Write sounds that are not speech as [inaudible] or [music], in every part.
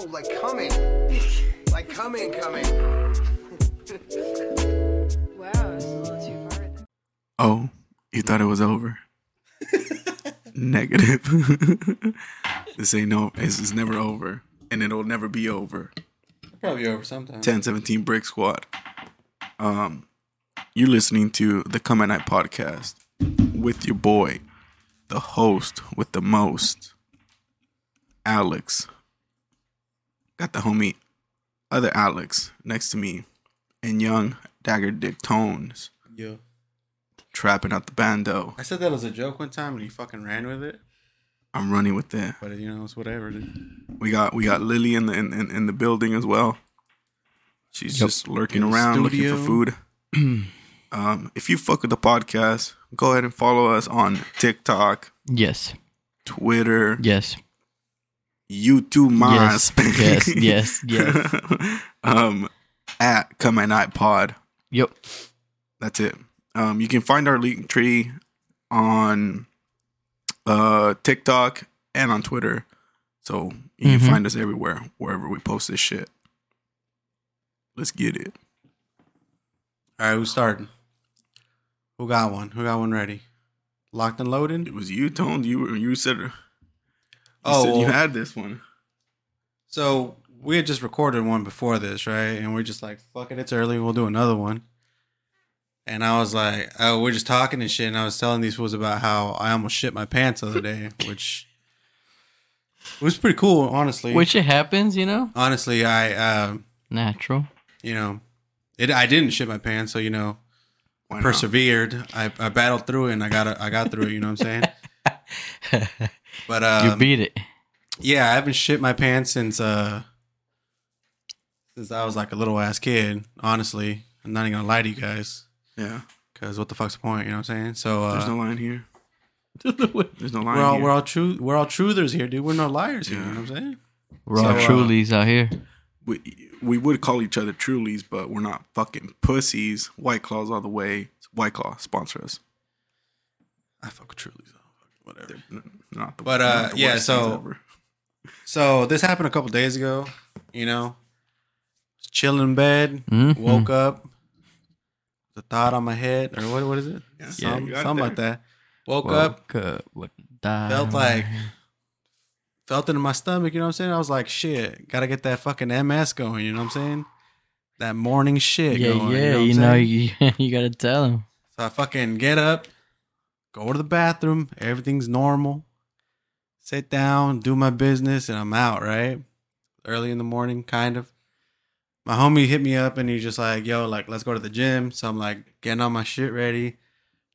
Oh, like coming. like coming, coming. [laughs] Wow, it's a little too far. There. Oh, you thought it was over? [laughs] Negative. [laughs] this ain't no. it's, is never over, and it'll never be over. Probably over sometime. 1017 Brick Squad. Um, you're listening to the Come at Night podcast with your boy, the host with the most, Alex. Got the homie, other Alex next to me, and young Dagger Dick Tones Yeah. trapping out the bando. I said that as a joke one time and he fucking ran with it. I'm running with that. But you know, it's whatever. Dude. We got we got Lily in the in, in, in the building as well. She's Yep. just lurking In the around looking for food. [clears throat] um, if you fuck with the podcast, go ahead and follow us on TikTok, Yes. Twitter, Yes. YouTube, Yes. MySpace. [laughs] Yes. Yes. Yes. [laughs] um, at Come at Night Pod. Yep. That's it. Um, you can find our Linktree on uh TikTok and on Twitter. So you Mhm. can find us everywhere, wherever we post this shit. Let's get it. All right, who's starting? Who got one? Who got one ready? Locked and loaded? It was you, Tone. You were you said you Oh, said you well- had this one. So we had just recorded one before this, right? And we're just like, fuck it, it's early. We'll do another one. And I was like, oh, we're just talking and shit. And I was telling these fools about how I almost shit my pants the other day, [laughs] which was pretty cool, honestly. Which it happens, you know? honestly, I, um, Natural. you know, it. I didn't shit my pants, so you know, Why persevered. I, I battled through it, and I got I got through it. You know what I'm saying? [laughs] But um, you beat it. Yeah, I haven't shit my pants since uh since I was like a little ass kid. Honestly, I'm not even gonna lie to you guys, Yeah. because what the fuck's the point? You know what I'm saying? So uh, There's no line here. [laughs] There's no line we're all here. we're all true we're all truthers here, dude. We're no liars here. You know what I'm saying? We're all So, uh, trulies out here. we, we would call each other Trulies, but we're not fucking pussies. White Claws all the way. White Claw sponsor us. I fuck with Trulies, though. Whatever. Not the, But, uh, not the yeah, so- So this happened a couple days ago. You know, chilling in bed, Mhm. woke up, the thought on my head, or what? What is it? Yeah, Some- you got something like that. Woke up, Woke up with die. felt like felt it in my stomach, you know what I'm saying? I was like, shit, gotta get that fucking MS going, you know what I'm saying? That morning shit Yeah, going. yeah, you know, you know, [laughs] you, you gotta tell him. So I fucking get up, go to the bathroom, everything's normal, sit down, do my business, and I'm out, right? Early in the morning, kind of. My homie hit me up and he's just like, yo, like, let's go to the gym. So I'm like, getting all my shit ready,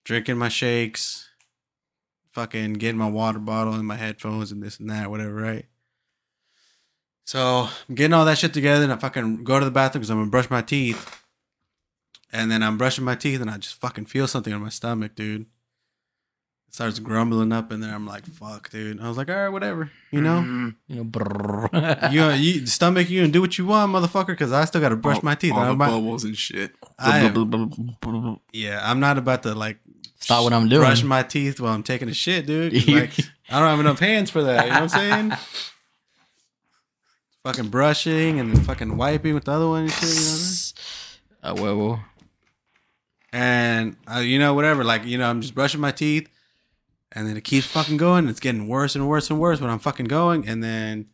drinking my shakes, fucking getting my water bottle and my headphones and this and that, whatever, right? So I'm getting all that shit together and I fucking go to the bathroom because I'm gonna brush my teeth. And then I'm brushing my teeth and I just fucking feel something in my stomach, dude. It starts grumbling up in there. I'm like, fuck, dude. I was like, all right, whatever. You know? Mhm. You know, brrr. you, you stomach you and do what you want, motherfucker, because I still gotta brush All- my teeth. All the I'm about- bubbles and shit. I am- yeah, I'm not about to like Stop what I'm doing. brush my teeth while I'm taking a shit, dude. 'cause, Like, [laughs] I don't have enough hands for that. You know what I'm saying? [laughs] fucking brushing and then fucking wiping with the other one and shit. You know what I'm saying? A huevo. And uh, you know, whatever. Like, you know, I'm just brushing my teeth, and then it keeps fucking going. It's getting worse and worse and worse when I'm fucking going, and then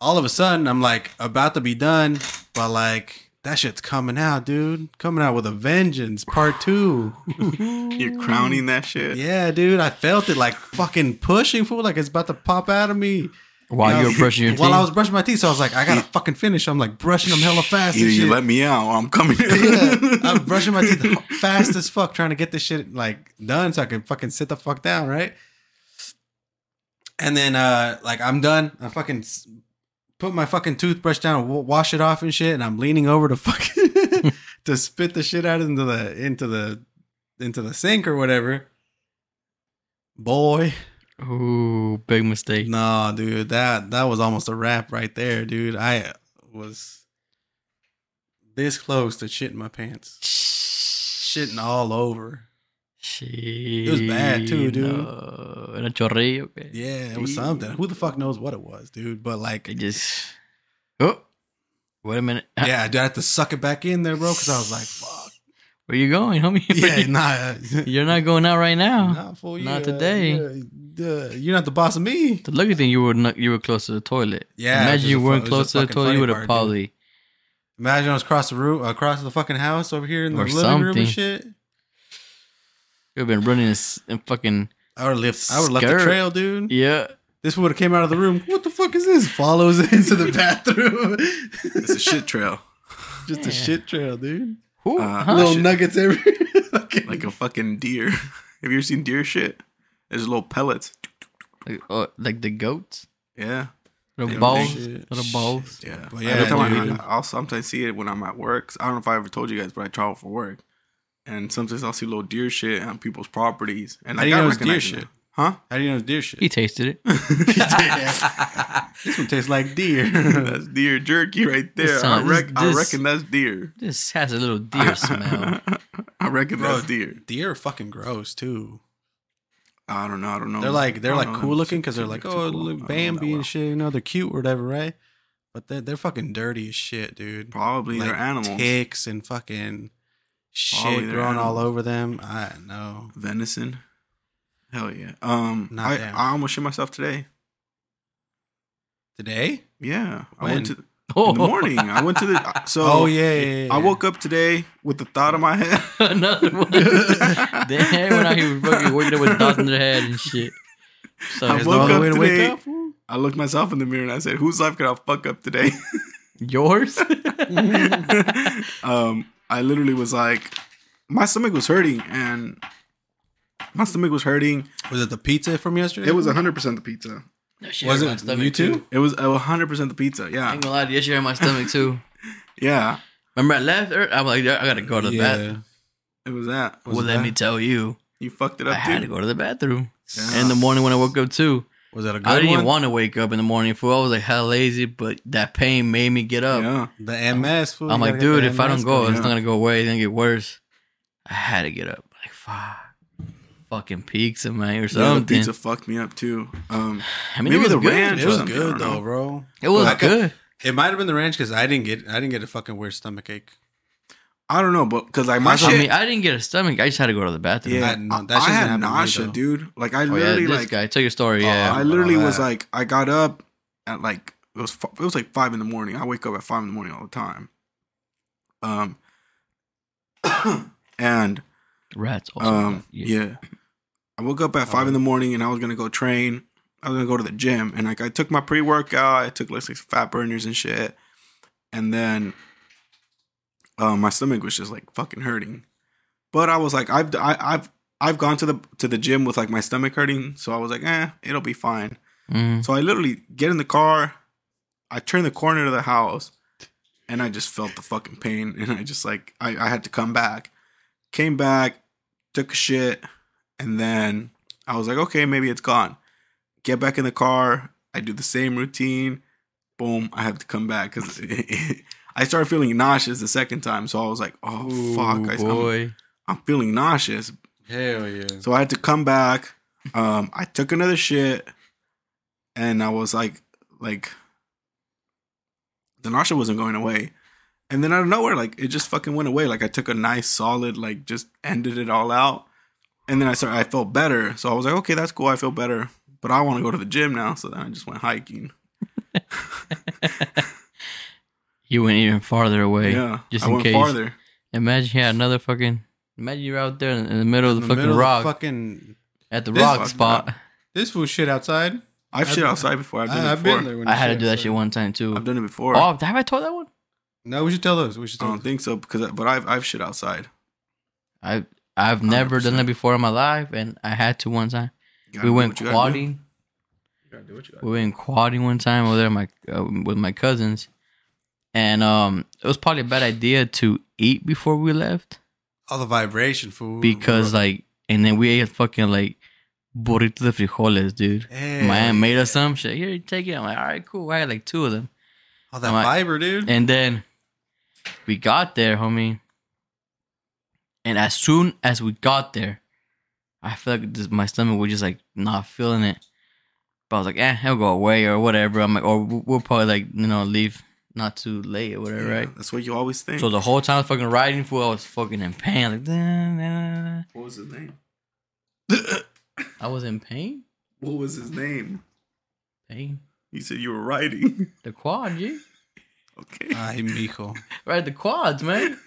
all of a sudden, I'm like about to be done, but like that shit's coming out, dude. Coming out with a vengeance, part two. [laughs] You're crowning that shit. yeah, dude. I felt it like fucking pushing fool, like it's about to pop out of me. While You you were brushing your teeth. While I was brushing my teeth, so I was like, I gotta fucking finish. I'm like brushing them hella fast. Either you let me out or I'm coming [laughs] Yeah. I'm brushing my teeth [laughs] fast as fuck, trying to get this shit like done so I can fucking sit the fuck down, right? And then, uh, like, I'm done. I fucking put my fucking toothbrush down, w- wash it off and shit, and I'm leaning over to fucking [laughs] to spit the shit out into the into the into the sink or whatever. Boy, Ooh, big mistake. no, dude, that that was almost a wrap right there, dude. I was this close to shitting my pants, shitting all over. Shit. It was bad too, dude. No. Era chorrillo. okay. Yeah, it was something. Who the fuck knows what it was, dude? But like, It just. Oh. Wait a minute. yeah, dude, I had to suck it back in there, bro, because I was like, fuck. Where you going, homie? [laughs] Yeah, nah, [laughs] You're not going out right now. not for you. Not today. You're, you're not the boss of me. The lucky thing you were not, you were close to the toilet. Yeah, Imagine you weren't fu- close to the toilet. You would funny have part, dude. probably. Imagine I was across the room, across the fucking house over here in the Or living room something. and shit. You would have been running this and fucking. I would have left. I would left the trail, dude. Yeah. This would have came out of the room. What the fuck is this? Follows [laughs] into the bathroom. It's a shit trail. Just a shit trail, dude. Who? Uh, huh? Little shit. nuggets everywhere. [laughs] Like a fucking deer. [laughs] Have you ever seen deer shit? There's little pellets. Like, oh, like the goats? Yeah. Little Damn balls? shit. Little balls? Yeah. But yeah, time I, I'll sometimes see it when I'm at work. I don't know if I ever told you guys, but I travel for work. And sometimes I'll see little deer shit on people's properties. And How do like, you I know it's deer recognize shit? Them. Huh? How do you know it's deer shit? He tasted it. [laughs] this one tastes like deer. that's deer jerky right there. This I, sound- rec- this- I this- reckon that's deer. This has a little deer smell. [laughs] I reckon Bro, that's deer. deer are fucking gross too. I don't know. I don't know. They're like they're I like don't know. cool looking because they're like oh cool. I look don't know Bambi that and shit. You know they're cute or whatever, right? But they're they're fucking dirty as shit, dude. Probably like they're animals. ticks and fucking Probably shit they're growing all animals. over them. I know. Venison. Hell yeah. Um, Not I. I almost shit myself today. Today? Yeah, I went to Oh, [laughs] in the morning. I went to the so. Oh, yeah, yeah, yeah, I woke up today with the thought in my head. [laughs] Another one. Damn, everyone out here fucking waking up with thoughts in their head and shit. So, I There's no woke up to today. up. I looked myself in the mirror and I said, "Whose life could I fuck up today?" [laughs] yours? um, I literally was like, my stomach was hurting, and my stomach was hurting. Was it the pizza from yesterday? It was hundred percent the pizza. That shit Was hurt my it stomach, you too? It was hundred percent the pizza. I Yeah, ain't gonna lie, to you, that shit hurt my stomach too. [laughs] yeah. Remember I left? I'm like, I gotta go to the yeah. bathroom. It was that. Was well, it let that? me tell you, You fucked it up. I up had to go to the bathroom. Yeah. In the morning when I woke up too. Was that a good one? I didn't one? even want to wake up in the morning. Fool, I was like hell lazy, but that pain made me get up. Yeah. the MS. Fool. I'm like, dude, the if I don't go, going. it's not gonna go away. It's gonna get worse. I had to get up. Like, fuck, fucking pizza, man, or Yeah, the something. pizza fucked me up too. Um, [sighs] I mean, maybe it was the good. ranch It was good don't know. though, bro. It was I got- good. It might have been the ranch because I didn't get I didn't get a fucking weird stomach ache. I don't know, but because like my I shit, mean, I didn't get a stomach. I just had to go to the bathroom. yeah, I had no- that shit I didn't had happen to me, nausea, dude. Like I Oh, yeah, literally this like guy. Tell your story. Yeah. I literally was that. like I got up at like it was it was like five in the morning. I wake up at five in the morning all the time. Um, [coughs] and Rats. Also um, yeah. I woke up at five in the morning and I was gonna go train. I was gonna go to the gym and like I took my pre workout. I took like, fat burners and shit, and then um, my stomach was just like fucking hurting. But I was like, I've I, I've I've gone to the to the gym with like my stomach hurting, so I was like, eh, it'll be fine. Mm. So I literally get in the car, I turn the corner to the house, and I just felt the fucking pain, and I just like I, I had to come back. Came back, took a shit, and then I was like, okay, maybe it's gone. Get back in the car, I do the same routine. Boom, I have to come back because [laughs] I started feeling nauseous the second time. So I was like, oh fuck, I, I'm. I'm feeling nauseous. Hell yeah. So I had to come back. Um, I took another shit, and I was like, like, the nausea wasn't going away. And then out of nowhere, like it just fucking went away. Like I took a nice solid, like just ended it all out. And then I started, I felt better. So I was like, okay, that's cool. I feel better, but I want to go to the gym now. So then I just went hiking. [laughs] You went even farther away. yeah, Just I in went case. farther. Imagine you had another fucking. Imagine you're out there in in the middle of the In fucking middle of rock fucking at the rock fuck, spot. this food shit outside. I've shit outside before. I've done I, it I've been there. When I had to shit do that shit one time too. I've done it before. Oh, have I told that one? No, we should tell those. We should I don't those. think so because, but I've I've shit outside. I I've never done 100%. that before in my life, and I had to one time. We went what gotta do. quadding. You gotta do what you gotta We went quadding one time over there, my uh, with my cousins, and um, it was probably a bad idea to eat before we left All the vibration food. because like, and then we ate fucking like burrito de frijoles, dude. Hell My aunt made us some shit. Here, take it. I'm like, all right, cool. I had like two of them, all that I'm like- fiber, dude. and then we got there, homie. And as soon as we got there, I feel like this, my stomach was just like not feeling it. But I was like, eh, it'll go away or whatever. I'm like, or we'll we'll probably like you know leave not too late or whatever, Yeah, right? That's what you always think. So the whole time I was fucking riding fool, I was fucking in pain. Like, "Nah, nah, nah." what was his name? I was in pain. what was his name? Pain. He said you were riding. The quad, G. [laughs] okay. Ay, mijo. Right, the quads, man.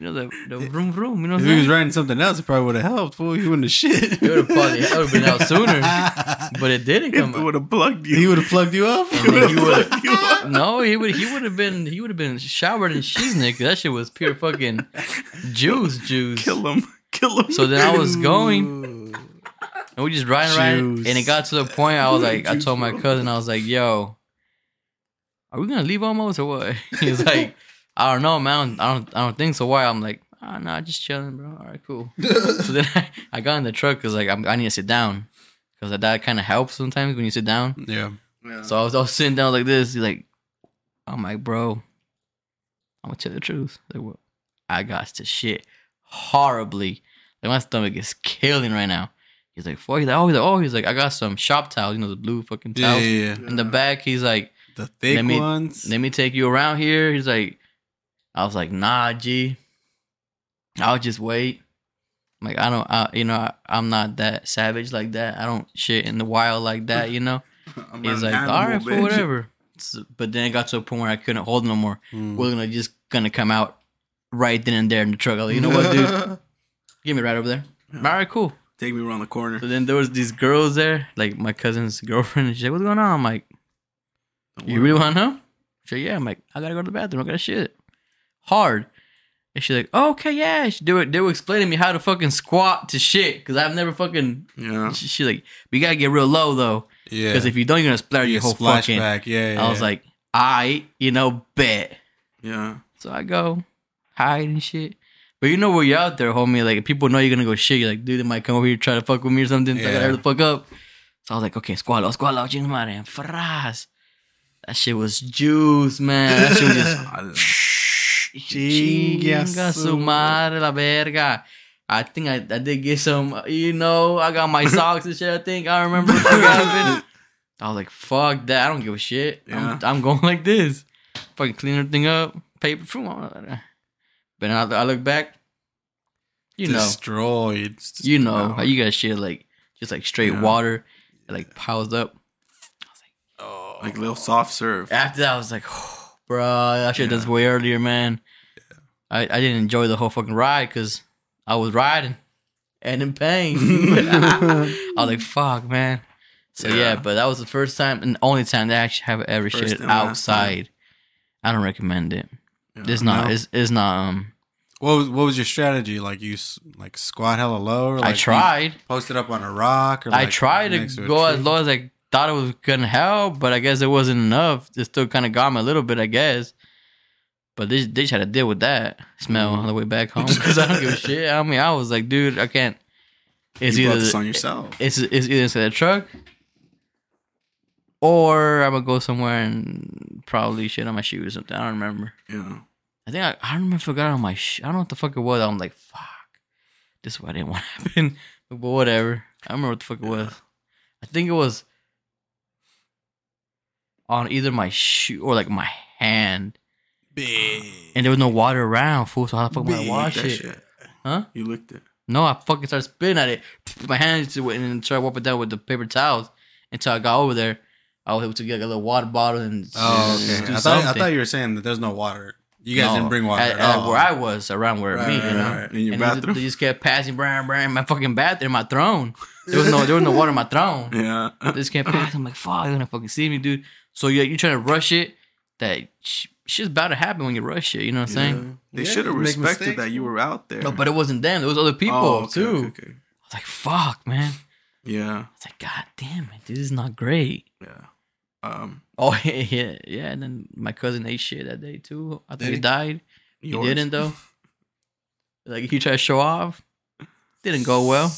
You know the the vroom vroom. You know If he was writing something else, it probably would have helped. Fool, he wouldn't have shit. It would have probably it would have been out sooner, [laughs] but it didn't come. out. would have plugged you. he would have plugged you up. He [laughs] would Plugged you up. No, he would he would have been he would have been showered in shiznik. That shit was pure fucking juice juice. Kill him. Kill him. So then I was going and we just riding riding and it got to the point I was like I told my cousin I was like, yo, are we gonna leave almost or what? [laughs] He was like, I don't know, man. I don't I don't think so. Why? I'm like, ah, nah, just chilling, bro. All right, cool. [laughs] so then I, I got in the truck because like I'm, I need to sit down because that kind of helps sometimes when you sit down. Yeah. Yeah. So I was, I was sitting down like this. He's like, I'm like, bro, I'm gonna tell you the truth. Like, what? I got to shit horribly. Like my stomach is killing right now. He's like, fuck. He's like, oh, he's like, oh, he's like, I got some shop towels. You know the blue fucking Yeah, towels. yeah, yeah. In the back, he's like, The thick Let me- ones. let me take you around here. He's like, I was like, nah, G. I'll just wait. Like, I don't, I, you know, I, I'm not that savage like that. I don't shit in the wild like that, you know. [laughs] I'm He's like, all right, animal, for whatever. So- but then it got to a point where I couldn't hold no more. Mm. We're gonna just gonna come out right then and there in the truck. I was like, you know what, dude? [laughs] Give me right over there. All right, cool. Take me around the corner. So then there was these girls there, like my cousin's girlfriend. And she's like, what's going on? I'm like, Don't you really want to know? She's like, yeah. I'm like, I gotta go to the bathroom. I gotta shit. Hard. And she's like, oh, okay, yeah. She do it. They were explaining to me how to fucking squat to shit because I've never fucking. Yeah. She- She's like, we gotta get real low though Yeah. because if you don't, you're gonna splatter You your whole fucking. back. Yeah, yeah, I was like, I, you know, bet. Yeah. So I go hide and shit. But you know where you're out there, homie. Like people know you're gonna go shit. You're like, dude, they might come over here try to fuck with me or something. So I gotta Yeah. hurry the fuck up. So I was like, okay, squalo, squalo, chingue madre, and fras. That shit was juice, man. That shit was [laughs] just Chinga su- madre la verga. I think I, I did get some, you know, I got my [laughs] socks and shit. I think I remember. [laughs] I was like, fuck that. I don't give a shit. Yeah. I'm, I'm going like this. Fucking clean everything up. Paper. But I, I look back, you know, destroyed. you know, how you got shit like just like straight Yeah. water, it, like piles up. Oh, Like little soft serve. After that, I was like, [sighs] oh, bro, I should have done this way earlier, man. I, I didn't enjoy the whole fucking ride because I was riding and in pain. [laughs] I was like, fuck, man. So yeah. Yeah. but that was the first time and only time that I actually have ever First shit and last time. outside. I don't recommend it. Yeah. It's not. No. It's, it's not. Um, What was what was your strategy? Like you like squat hella low? Or like I you tried. Posted up on a rock. Or I tried to go as low as I thought it was gonna help, but I guess it wasn't enough. It still kind of got me a little bit, I guess. But they they just had to deal with that smell mm-hmm. on the way back [laughs] home because I don't give a shit. I mean, I was like, dude, I can't. It's you either this on yourself. it's it's either inside the truck, or I'm gonna go somewhere and probably shit on my shoes or something. I don't remember. Yeah. I think I, I don't remember if I forgot on my sh- I don't know what the fuck it was. I'm like, fuck. This is what I didn't [laughs] want to happen. But whatever. I remember what the fuck it was. I think it was on either my shoe or like my hand. Big. And there was no water around, fool. So how the fuck am I wash it? shit. Huh? You licked it. No, I fucking started spitting at it. [laughs] My hands went and tried to wipe it down with the paper towels until I got over there. I was able to get like, a little water bottle and Oh, okay. do I thought, I thought you were saying that there's no water. You guys No, didn't bring water at, at, at all. where I was, around where Right, me, right, you know. right. In your and they just- bathroom. They just kept passing, brand, brand, my fucking bathroom, my throne. There was no, there was no water in my throne. [laughs] Yeah. They just kept passing. I'm like, fuck, they're gonna fucking see me, dude. So you you trying to rush it? That sh- shit's about to happen when you rush it. You know what I'm saying? They Yeah, should have you respected that you were out there. No, but it wasn't them. There was other people Oh, okay, too. okay, okay. I was like, fuck, man. Yeah. I was like, god damn it, dude, this is not great. Yeah. Um. Oh yeah, [laughs] yeah, yeah. And then my cousin ate shit that day too. I think he he? died. yours. He didn't though. Like he tried to show off. Didn't go well.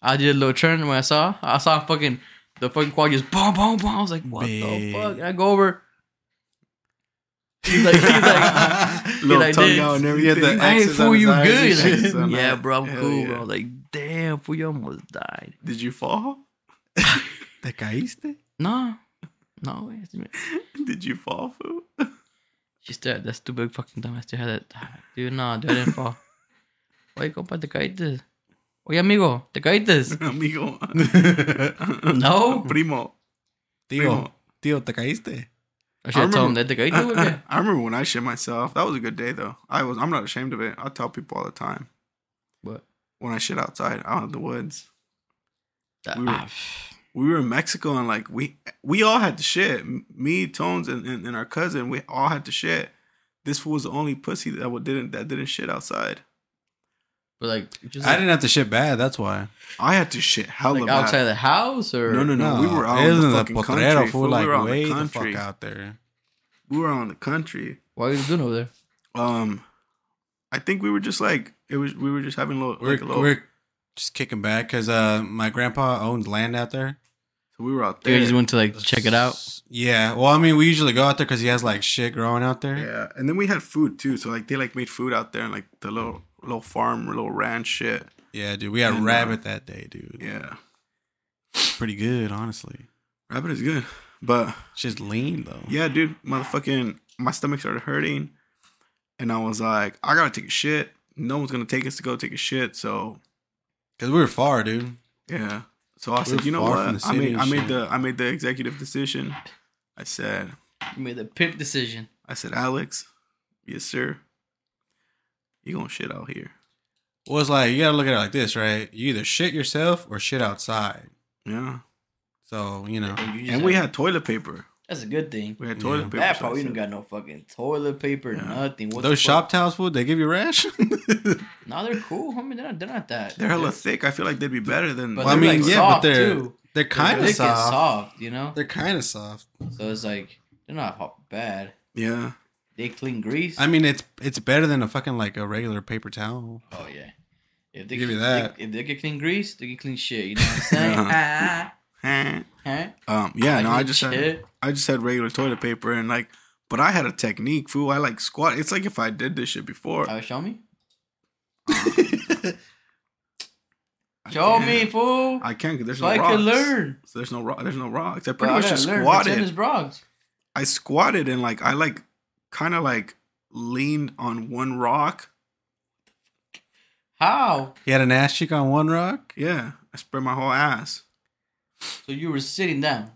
I did a little turn when I saw. I saw fucking the fucking quad just boom, boom, boom. I was like, what the fuck? And I go over. He's like, he's like, [laughs] Little like tongue out and He had the everything. hey, X's fool, you good? shit. son. yeah, bro, I'm Hell cool, yeah. bro. Like, damn, fool, you almost died. Did you fall? [laughs] ¿Te caíste? No, no, güey. [laughs] Did you fall, fool? She still had that stupid [sighs] fucking dumb. I still had that. Dude, no, dude, I didn't fall. Oye, compa, te caíste. Oye, amigo, te caíste. [laughs] Amigo. [laughs] [laughs] No. Primo. Tío, tío, ¿te caíste? I should have told him remember- that te caíste, güey. I remember when I shit myself. That was a good day though. I was I'm not ashamed of it. I tell people all the time. What? When I shit outside out in the woods. That- We were- ah, We were in Mexico and like we we all had to shit. Me, Tones, and, and, and our cousin, we all had to shit. This fool was the only pussy that didn't that didn't shit outside. But like, just I like, didn't have to shit bad. That's why. I had to shit hella like bad. outside the house or No, no, no. we were out it in the in the fucking potrero, country. fool, fool. like we were out in way the the country. fuck out there. We were out in the country. What are you doing over there? Um, I think we were just like it was. We were just having a little, We're, like a little. we're just kicking back because uh, my grandpa owns land out there. so we were out You there. just went to like check it out. Yeah. Well, I mean, we usually go out there because he has like shit growing out there. Yeah, and then we had food too. So like they like made food out there and like the little little farm, little ranch shit. Yeah, dude. We had And, uh, rabbit that day, dude. Yeah, Pretty good, honestly. rabbit is good, but Shit's lean though. yeah, dude, motherfucking, my stomach started hurting, and I was like, I gotta take a shit. No one's gonna take us to go take a shit, so Because we were far, dude. yeah. So I We're said, you know what? I made I made shit. the I made the executive decision. I said, You made the pimp decision. I said, Alex, yes sir. You gonna shit out here? Well, it's like you gotta look at it like this, right? You either shit yourself or shit outside. Yeah. So you know, And, you And we had toilet paper. That's a good thing. We had Yeah. toilet paper. That so part, I we said- don't got no fucking toilet paper, Yeah. nothing. What those the shop fuck? towels, food, they give you rash. [laughs] No, they're cool, homie. They're not, they're not that. They're hella They're- thick. I feel like they'd be better than. But Well, I mean, like, yeah, but they're- too. They're kind of soft. soft, you know. They're kind of soft. So it's like they're not hot, bad. yeah. They clean grease. I mean, it's it's better than a fucking like a regular paper towel. oh yeah. If they Give you can- that. If they can clean grease, they can clean shit. You know what I'm saying? [laughs] Uh-huh. [laughs] Ah, um. Yeah. No. I clean just had. I just had regular toilet paper and like, but I had a technique, fool. I like squat. It's like if I did this shit before. Oh, show me. [laughs] Show me, fool. I can't because there's so no I rocks. can learn. So there's no rock. There's no rocks. I pretty I much gotta just learn. squatted. Pretend it's Bronx. I squatted and like I like kind of like leaned on one rock. How? He had an ass cheek on one rock. Yeah. I spread my whole ass So you were sitting down.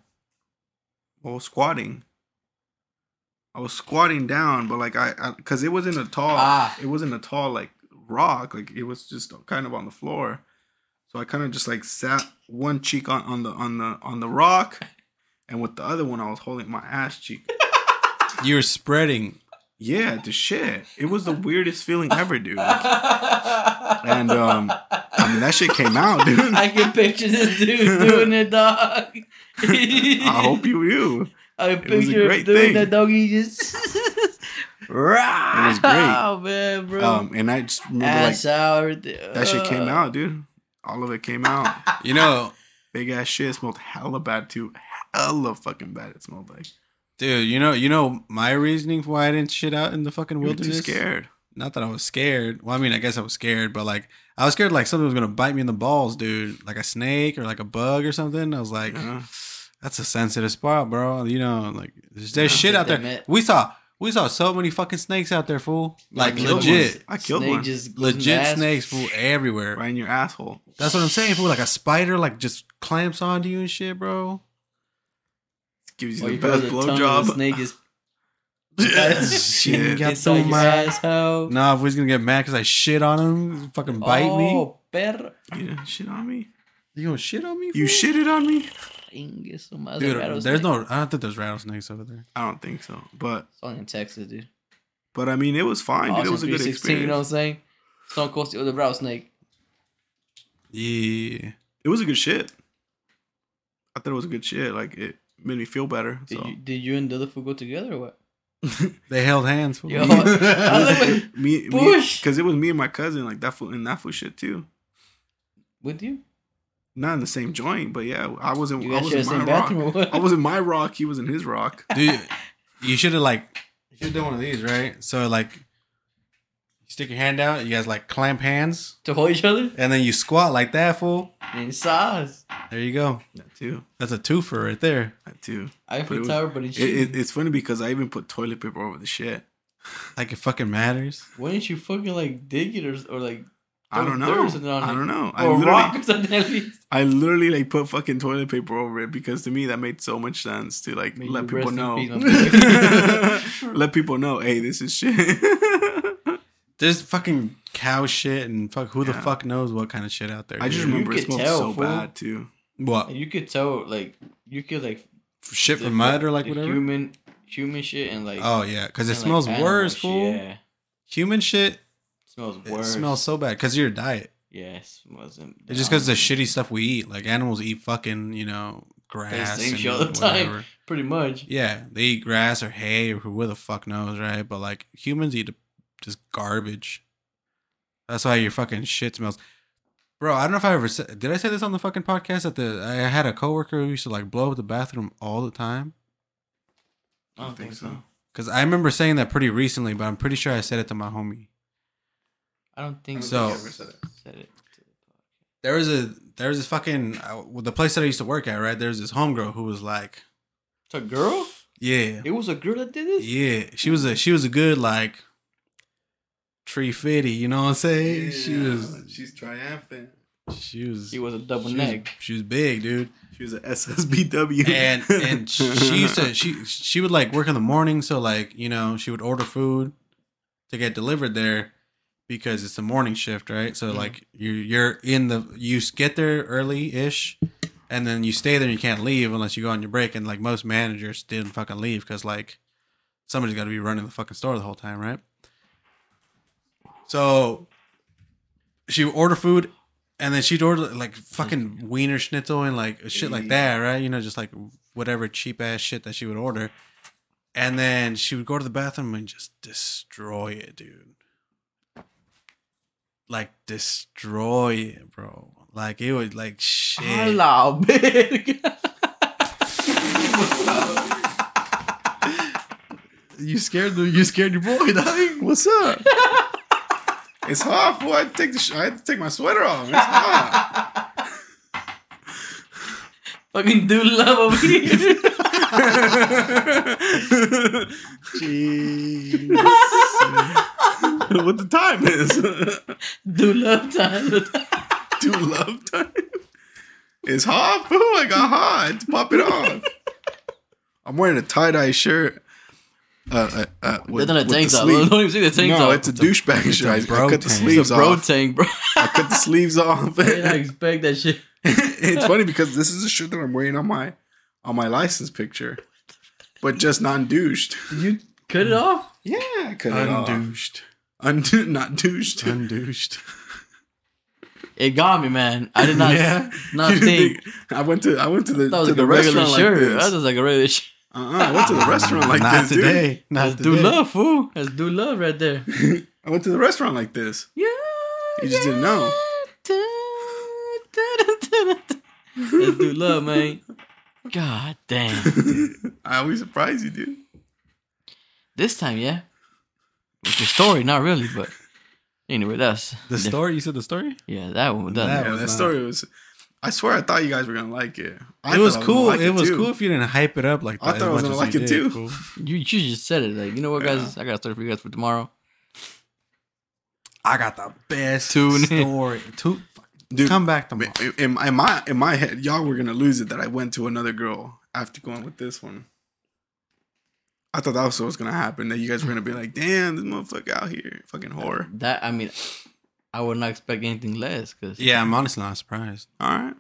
while squatting. I was squatting down, but like I, because it wasn't a tall, Ah. it wasn't a tall like rock. Like it was just kind of on the floor. So I kind of just like sat one cheek on, on the on the on the rock, and with the other one I was holding my ass cheek. You were spreading. Yeah, the shit. It was the weirdest feeling ever, dude. And um, I mean that shit came out, dude. [laughs] I can picture this dude doing it, dog. [laughs] I hope you do. I was a picture him doing thing. that doggy just. [laughs] Rah! was great. Oh man, bro. Um, and I just remember like Ass out. everything. that shit came out, dude. All of it came out. You know, Big ass shit smelled hella bad too. Hella fucking bad. It smelled like. Dude. You know, you know my reasoning for why I didn't shit out in the fucking You were too wilderness. scared. Not that I was scared. Well, I mean, I guess I was scared, but like I was scared like something was gonna bite me in the balls, dude. Like a snake or like a bug or something. I was like, Yeah. that's a sensitive spot, bro. You know, like there's, there's Yeah. shit out there. it. We saw we saw so many fucking snakes out there, fool. Like I legit, one. I killed Snake one. Just goes in the legit snakes, fool, everywhere. Right in your asshole. That's what I'm saying, fool. Like a spider, like just clamps onto you and shit, bro. Gives Or you you the feel best the tongue of the blowjob. snake is [laughs] [laughs] Shit. Got inside your my- asshole. Nah, if we gonna get mad because I shit on him, fucking bite me. Oh, perro. You didn't shit on me. You gonna shit on me? You fool? shitted on me. Ingue su madre, Dude, rattlesnake. there's no. I don't think there's rattlesnakes over there. I don't think so. But It's only in Texas, dude. but I mean it was fine. Dude. It was a good 316, you know what I'm experience. saying? Stone Cold Steve with a rattlesnake. Yeah. It was a good shit. I thought it was a good shit. Like it made me feel better. Did So you did you and the other fool go together or what? [laughs] They held hands. fool. Yo, I look like- [laughs] [laughs] me, Bush. because it was me and my cousin, like that fool and that fool shit too. with you? Not in the same joint, but yeah, I wasn't. I was share in my rock. bathroom or what? I was in my rock. He was in his rock. Dude, you should have like you should have done one of these, right? So like you stick your hand out. You guys like clamp hands, To hold each other and then you squat like that, fool. in size. There you go. That too. That's a twofer right there. That too. I But it feel was- tired, but it's It, it, it's funny because I even put toilet paper over the shit. Like it fucking matters. Why didn't you fucking like dig it or, or like I don't throw know. dirt or something on I don't know. I or literally, rock or least? I literally like put fucking toilet paper over it because to me that made so much sense to like May let people know. [laughs] let people know, hey, this is shit. [laughs] There's fucking cow shit and fuck who the fuck knows what kind of shit out there. I just dude. remember it could smelled tell, so fool. bad too. what And you could tell like you could like shit the- from mud or like whatever. human human shit and like oh yeah, because it and, like, smells worse, shit, fool. Yeah, Human shit, smells it worse. smells so bad because of your diet. Yeah, it wasn't. It's just because the shitty stuff we eat. Like animals eat fucking, you know, grass. same and shit all the time. Pretty much. Yeah, they eat grass or hay or who the fuck knows, right? But like humans eat just garbage. That's why your fucking shit smells. Bro, I don't know if I ever said. Did I say this on the fucking podcast? That the I had a coworker who used to like blow up the bathroom all the time. I don't think so. Cause I remember saying that pretty recently, but I'm pretty sure I said it to my homie. I don't think So- I said it. There was a there was this fucking uh, the place that I used to work at, right? There's this homegirl who was like, It's a girl. yeah, It was a girl that did this. yeah. She was a she was a good like tree fitty, you know what I'm saying? Yeah, She was She's triumphant. she was She was a double she neck. was, she was big, dude. She was a SSBW. And and she [laughs] she used to she she would like work in the morning, so like you know she would order food to get delivered there because it's the morning shift, right? So Mhm. like you you're in the you get there early ish, and then you stay there. and You can't leave unless you go on your break. And like most managers didn't fucking leave because like somebody's got to be running the fucking store the whole time, right? So she would order food, and then she'd order like fucking mm. Wienerschnitzel and like shit like that, right? You know, just like whatever cheap ass shit that she would order. And then she would go to the bathroom and just destroy it, dude. Like destroy it, bro. Like it was like shit. Hello, [laughs] big. You scared the you scared your boy, dog. What's up? [laughs] it's hot, boy. I had to take the sh- I had to take my sweater off. It's hot. [laughs] Fucking dude love over here. Jeez. what the time is? [laughs] dude love time. [laughs] Do love time. It's hot, boo. I got hot. Let's pop it off. I'm wearing a tie dye shirt. Uh, uh, uh, with, That's not a with tank the top. sleeve- [laughs] Don't even see the tank no, top. it's a douchebag shirt. I, I bro cut the sleeves It's a bro off. tank, bro. I cut the sleeves [laughs] off. I didn't expect that shit. [laughs] it's funny because this is a shirt that I'm wearing on my on my license picture, but just non douched. You cut it off? Yeah, I cut it off. Undouched. Undu- not douched. Undouched. It got me, man. I did not, Yeah. not You think. I went to I went to the That was to like the a regular restaurant shirt. like that was like a regular shirt. Uh-uh, I went to the [laughs] restaurant like Not this, today. Not That's dude today. love, fool. That's dude love right there. [laughs] I went to the restaurant like this. Yeah. You just didn't know. That's [laughs] dude love, man. God damn. I always surprise you, dude. This time, yeah. With the story, not really, but anyway, that's The story? You said the story? Yeah, that one. That, That yeah, was that not- story was. I swear, I thought you guys were gonna like it. I it was cool. like it was too. cool if you didn't hype it up like that. I thought I was gonna like it did, too. fool. [laughs] you, you just said it. Like, you know what, guys? I got a story for you guys for tomorrow. I got the best Tune story. [laughs] Two, Dude, come back tomorrow. In, in, in my in my head, y'all were gonna lose it that I went to another girl after going with this one. I thought that was what was gonna happen. That you guys were gonna be like, "Damn, this motherfucker out here, fucking whore." That I mean, I would not expect anything less because Yeah, I'm honestly not surprised. All right,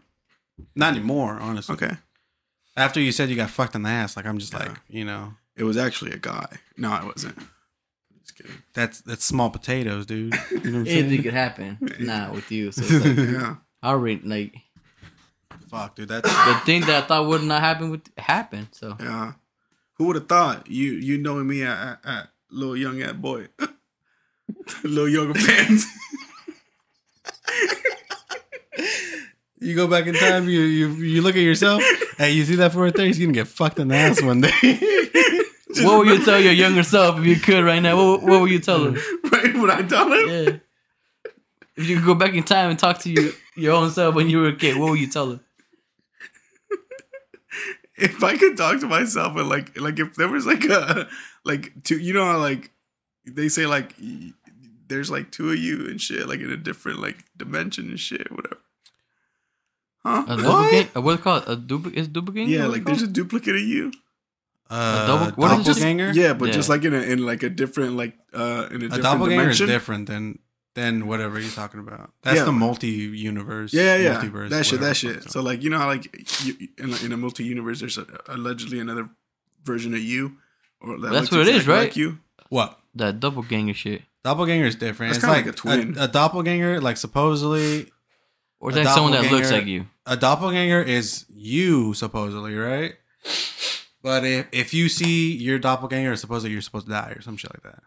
Not anymore, honestly. okay. After you said you got fucked in the ass, like I'm just Yeah. like, you know, It was actually a guy. No, it wasn't. Just kidding. that's that's small potatoes, dude. You know what [laughs] anything could happen. [laughs] Nah, with you. So [laughs] it's like, Yeah, I already like Fuck, dude. That's the thing that I thought would not happen would happen. So yeah. Who would have thought you you knowing me at, at, at little young at boy, little younger pants. You go back in time. You you you look at yourself. Hey, you see that fool right there? He's gonna get fucked in the ass one day. [laughs] what would you tell your younger self if you could right now? What, what would you tell him? [laughs] right when I tell him? Yeah. If you could go back in time and talk to you, your own self when you were a kid, what would you tell him? If I could talk to myself and like like if there was like a like two you know how like they say like y- there's like two of you and shit, like in a different like dimension and shit, whatever. Huh? A What? duplicate? Uh, what's it called? A duplicate? Is duplicate? Yeah, like there's a duplicate of you. Uh, double- what is it just- doppelganger? Yeah, but Yeah. just like in a in like a different like uh in a A different doppelganger dimension. is different than than whatever you're talking about. That's Yeah. the multi-universe. Yeah, yeah, yeah. multiverse, that shit, that shit. fuck So like you know how like you, in, a- in a multi universe there's a, allegedly another version of you, or that That's what it is, exactly right? Like you. What? That double doppelganger shit. Doppelganger is different. That's it's like, like a twin. A, doppelganger, like supposedly, Or A is that someone that looks like you? a doppelganger is you supposedly, right? But if if you see your doppelganger, supposedly you're supposed to die or some shit like that.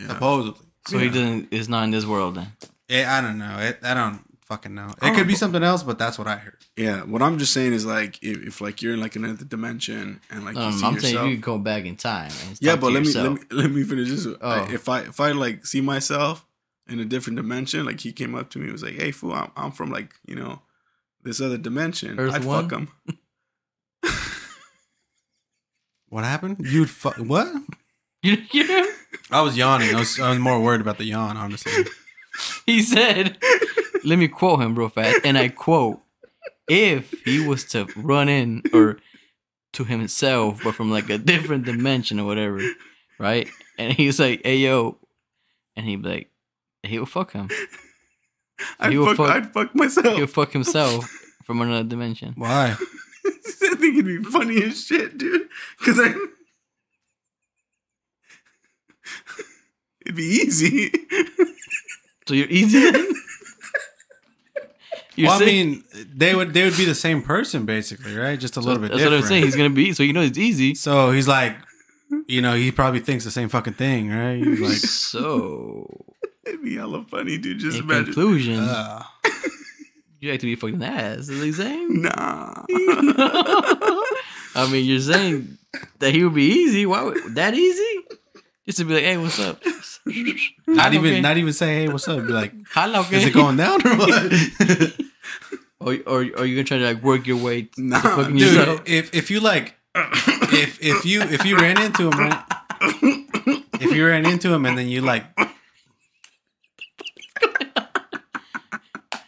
Yeah. Supposedly. So he doesn't is not in this world then. Eh, I don't know. It, I don't fucking know. It oh, could be something else, but that's what I heard. Yeah, what I'm just saying is like if, if like you're in like another dimension and like No, you no, see I'm yourself. saying you could go back in time. And yeah, but let me, let me [laughs] let me finish this. Oh. I- if I if I like see myself in a different dimension, like he came up to me and was like, "Hey, fool, I'm, I'm from like you know this other dimension. Earth I'd one? fuck him." [laughs] What happened? You'd fuck what? [laughs] You, you know? I was yawning. I was, I was more worried about the yawn, honestly. He said, let me quote him real fast. And I quote, if he was to run in or to himself, but from like a different dimension or whatever, right? And he's like, hey, yo. And he'd be like, he would fuck him. I'd fuck, fuck- I'd fuck myself. He would fuck himself from another dimension. Why? [laughs] I think it'd be funny as shit, dude. Because I. [laughs] It'd be easy. So you're easy then? [laughs] You're well, I mean, they would they would be the same person basically, right? Just a little bit That's different. what I'm saying. He's gonna be so you know it's easy. so he's like, you know, he probably thinks the same fucking thing, right? He's like, So [laughs] It'd be hella funny, dude. Just in imagine. conclusion, uh, you like to be fucking ass. Is what he's saying? [laughs] Nah. [laughs] I mean, you're saying that he would be easy. Why would that easy? Just to be like, hey, what's up? [laughs] not even Okay. not even say, hey, what's up? Be like, Hello, okay. is it going down or what? [laughs] Or, or, or are you gonna try to like work your way to Nah, dude. yourself? If if you like, if if you if you ran into him, right? If you ran into him and then you like,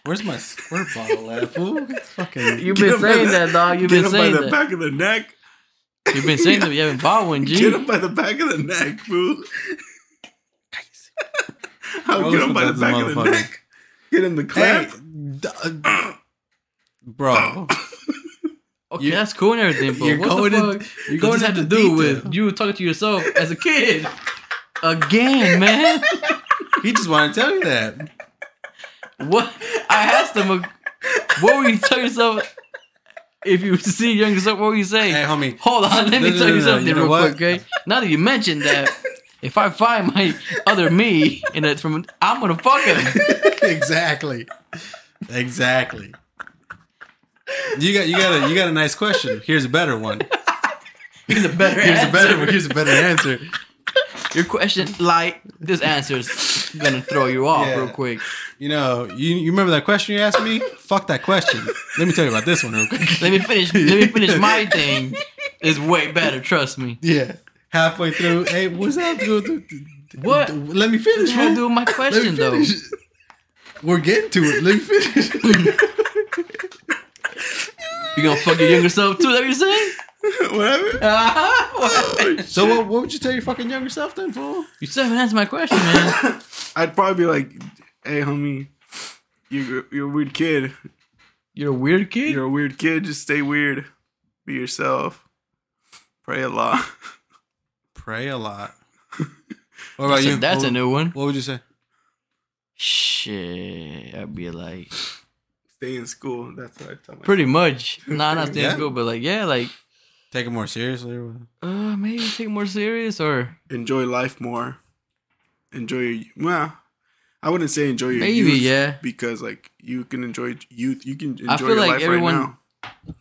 where's my squirt bottle at? Fool? Fucking. You've been saying that, dog. You've Get been him by the that. back of the neck. You've been saying that [laughs] you haven't bought one, Get him by the back of the neck, fool. [laughs] I'll get him by the back of the neck. Get him the Hey, d- uh, bro. [laughs] Okay, that's cool and everything, but You're what going the fuck you're going this have to do detail. with you talking to yourself as a kid? Again, man. He just wanted to tell you that. What? I asked him, what were you tell yourself if you see your younger? What would you say? Hey, homie. Hold on, let me No, tell no, you no, something you know real what? quick, okay? Now that you mentioned that, [laughs] if I find my other me in it from, I'm gonna fuck him. [laughs] exactly. Exactly. You got you got a you got a nice question. Here's a better one. [laughs] Here's a better Here's answer. a better one. Here's a better answer. Your question, like this answer's gonna throw you off Yeah. real quick. You know, you, you remember that question you asked me? Fuck that question. Let me tell you about this one real quick. Let me finish. Let me finish my [laughs] thing. It's way better. Trust me. Yeah. Halfway through, hey, what's up? dude? What? Let me finish, that to do with my question, though? We're getting to it. Let me finish. [laughs] You gonna fuck your younger self too? That what you're saying? [laughs] Whatever. Uh-huh. [laughs] so what, what would you tell your fucking younger self then, fool? You still haven't answered my question, man. [laughs] I'd probably be like, "Hey, homie, you you're a weird kid. You're a weird kid. You're a weird kid. Just stay weird. Be yourself. Pray a lot. Pray a lot. What about that's you? a, that's what, a new one. What would you say? Shit, I'd be like, Stay in school. That's what I tell myself. pretty much. Nah, not staying Yeah. in school, but like, yeah, like, Take it more seriously. Or what? uh, maybe take it more serious or Enjoy life more. Enjoy your well. I wouldn't say enjoy your Maybe, youth yeah. because like you can enjoy youth. You can enjoy I feel your like life everyone- right now.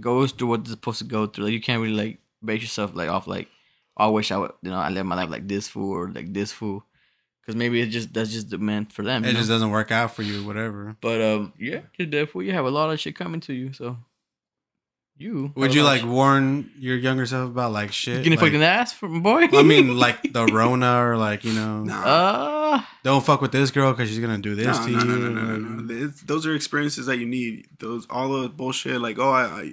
goes through what they're supposed to go through. Like, you can't really like base yourself like off like "Oh, I wish I would you know I live my life like this fool or like this fool because maybe it just that's just the meant for them. It you know? just doesn't work out for you, whatever. But um, yeah, you're dead. You have a lot of shit coming to you. So you Would you like of warn your younger self about like shit? shit. getting like, fucking ass from boy? I mean, [laughs] like the Rona or like you know, Nah. uh, don't fuck with this girl because she's gonna do this No, to no, you. no, no, no, no, no. It's- those are experiences that you need. Those all the bullshit like, oh, I, I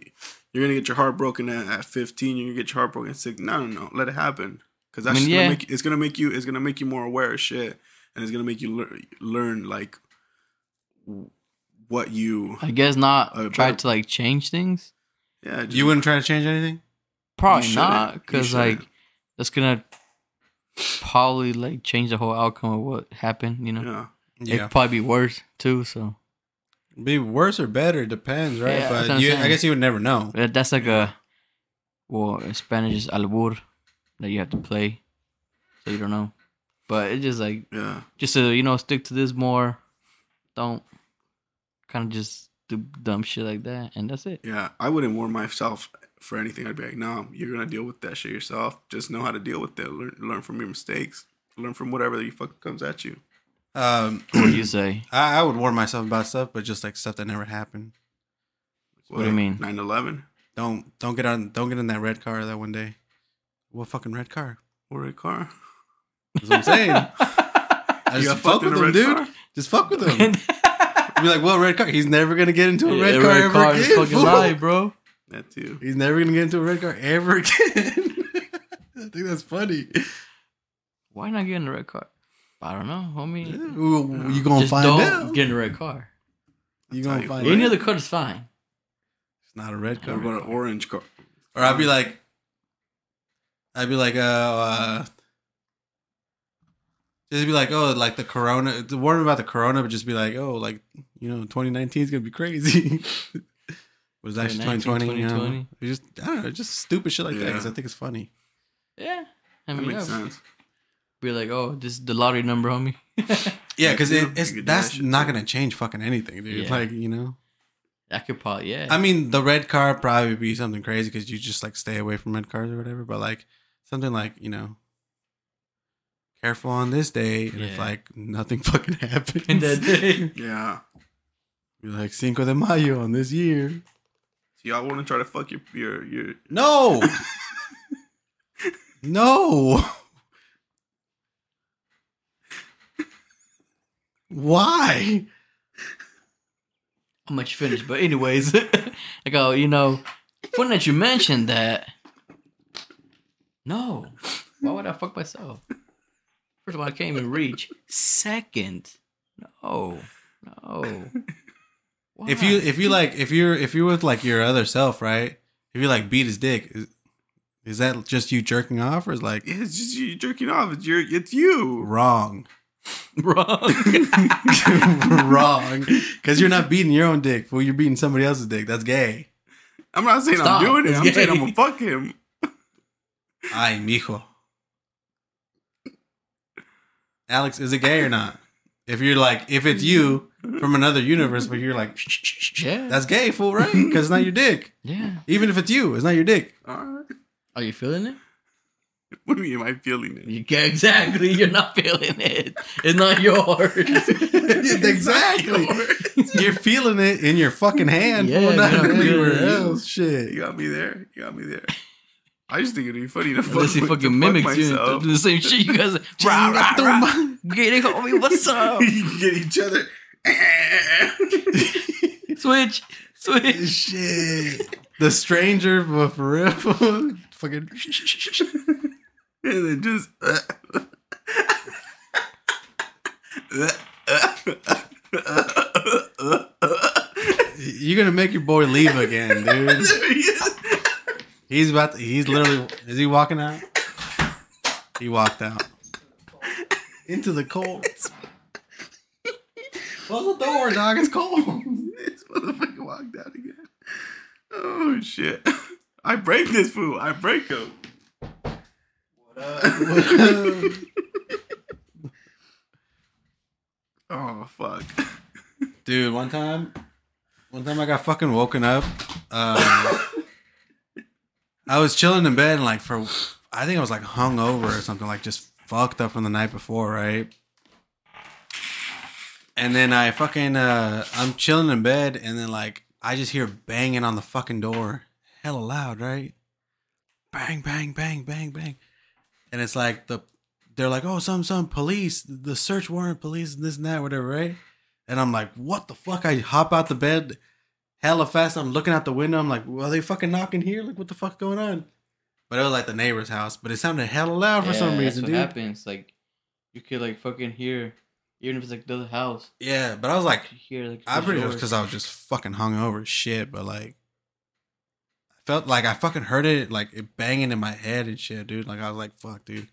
you're gonna get your heart broken at, at 15. You're gonna get your heart broken at six. No, no, no. Let it happen because that's I mean, just gonna make it's gonna make you it's gonna make you more aware of shit, and it's gonna make you lear- learn like what you I guess not. Uh, try better- to like change things. Yeah. Just, You wouldn't try to change anything. Probably shouldn't. because like that's gonna probably like change the whole outcome of what happened. You know, yeah. it Yeah, could probably be worse too. So be worse or better depends, right? Yeah, but I'm you, I guess you would never know. That's like a well, in Spanish is albur that you have to play, so you don't know. But it's just like Yeah. just to you know stick to this more. Don't kind of just do dumb shit like that, and that's it. Yeah, I wouldn't warn myself for anything. I'd be like, no, you're gonna deal with that shit yourself. Just know how to deal with it. Learn, learn from your mistakes. Learn from whatever you fuck comes at you. Um, [clears throat] What do you say? I, I would warn myself about stuff, but just like stuff that never happened. What do you mean? 9-11? Don't don't get on don't get in that red car that one day. What fucking red car? What a car? That's what I'm saying. [laughs] I You just fuck with them, dude. car? Just fuck with him. [laughs] Be like, well, red car? He's never gonna get into a Yeah, red car red ever car again. fucking fool. lie, bro. That too. He's never gonna get into a red car ever again. [laughs] I think that's funny. Why not get in the red car? I don't know, homie. Ooh, you gonna Just find don't out? get in the red car. You gonna you find what. Any out? other car is fine. It's not a red Or car. about an orange car? Or I'd be like, I'd be like, uh, uh just be like, oh, like the corona. Warn about the corona, but just be like, oh, like you know, 2019 is gonna be crazy. [laughs] was actually 2020. 2019, You know? Just I don't know, just stupid shit like that because I think it's funny. Yeah. I That makes yeah. sense. Be like, oh, this is the lottery number, homie. [laughs] Yeah, because it, it's that's not gonna change fucking anything, dude. Yeah. Like you know, I could probably, yeah. I mean, the red car probably be something crazy because you just like stay away from red cars or whatever. But like something like you know, careful on this day, and if Yeah. like nothing [laughs] fucking happens, In that day. [laughs] Yeah. you're like Cinco de Mayo on this year. So y'all want to try to fuck your your your? No, [laughs] no. Why? How much you finished? But anyways, I go, you know, funny that you mentioned that. No. Why would I fuck myself? First of all, I can't even reach. Second, no. No. [laughs] If you if you like if you're if you're with like your other self, right? If you like beat his dick, is, is that just you jerking off or is like Yeah, it's just you jerking off. It's your. It's you. wrong? [laughs] wrong. [laughs] wrong. Because you're not beating your own dick, fool. You're beating somebody else's dick. That's gay. I'm not saying Stop. I'm doing it. It's I'm saying. I'm gonna fuck him. Ay, mijo. Alex, is it gay or not? If you're like, if it's you from another universe, but you're like, yeah. that's gay, fool, right? Because it's not your dick. yeah. Even if it's you, it's not your dick. All right. Are you feeling it? What do you mean? Am I feeling it? You, yeah, exactly. You're not feeling it. It's not yours. [laughs] [laughs] exactly. You're feeling it in your fucking hand, Yeah, fool, not you're not feeling anywhere else. Shit. You got me there. You got me there. I just think it'd be funny to fuck, Unless he fucking fuck mimics you and do the same shit. You guys, [laughs] rah, rah, rah. Get it, homie. What's up? you get each other. [laughs] Switch, switch. [laughs] Shit. The stranger, but for real, fucking. and then just. You're gonna make your boy leave again, dude. He's about to, he's literally, is he walking out? He walked out. Into the cold. Close the door, dog. It's cold. [laughs] this motherfucker walked out again. Oh shit! I break this fool. I break him. What up? Oh fuck! Dude, one time, one time I got fucking woken up. Uh, [laughs] I was chilling in bed and like for I think I was like hungover or something, like just fucked up from the night before, right? And then I fucking uh I'm chilling in bed and then like I just hear banging on the fucking door. Hella loud, right? Bang, bang, bang, bang, bang. And it's like the they're like, oh, some some police, the search warrant police, and this and that, whatever, right? And I'm like, what the fuck? I hop out the bed hella fast. I'm looking out the window. I'm like, well, are they fucking knocking here? Like, what the fuck going on? But it was like the neighbor's house. But it sounded hella loud for some reason, dude. happens. Like you could like fucking hear, even if it's like the other house. Yeah, but I was like, hear like I'm pretty sure because I was just fucking hungover as shit. But like, I felt like I fucking heard it like it banging in my head and shit, dude. Like I was like, fuck, dude,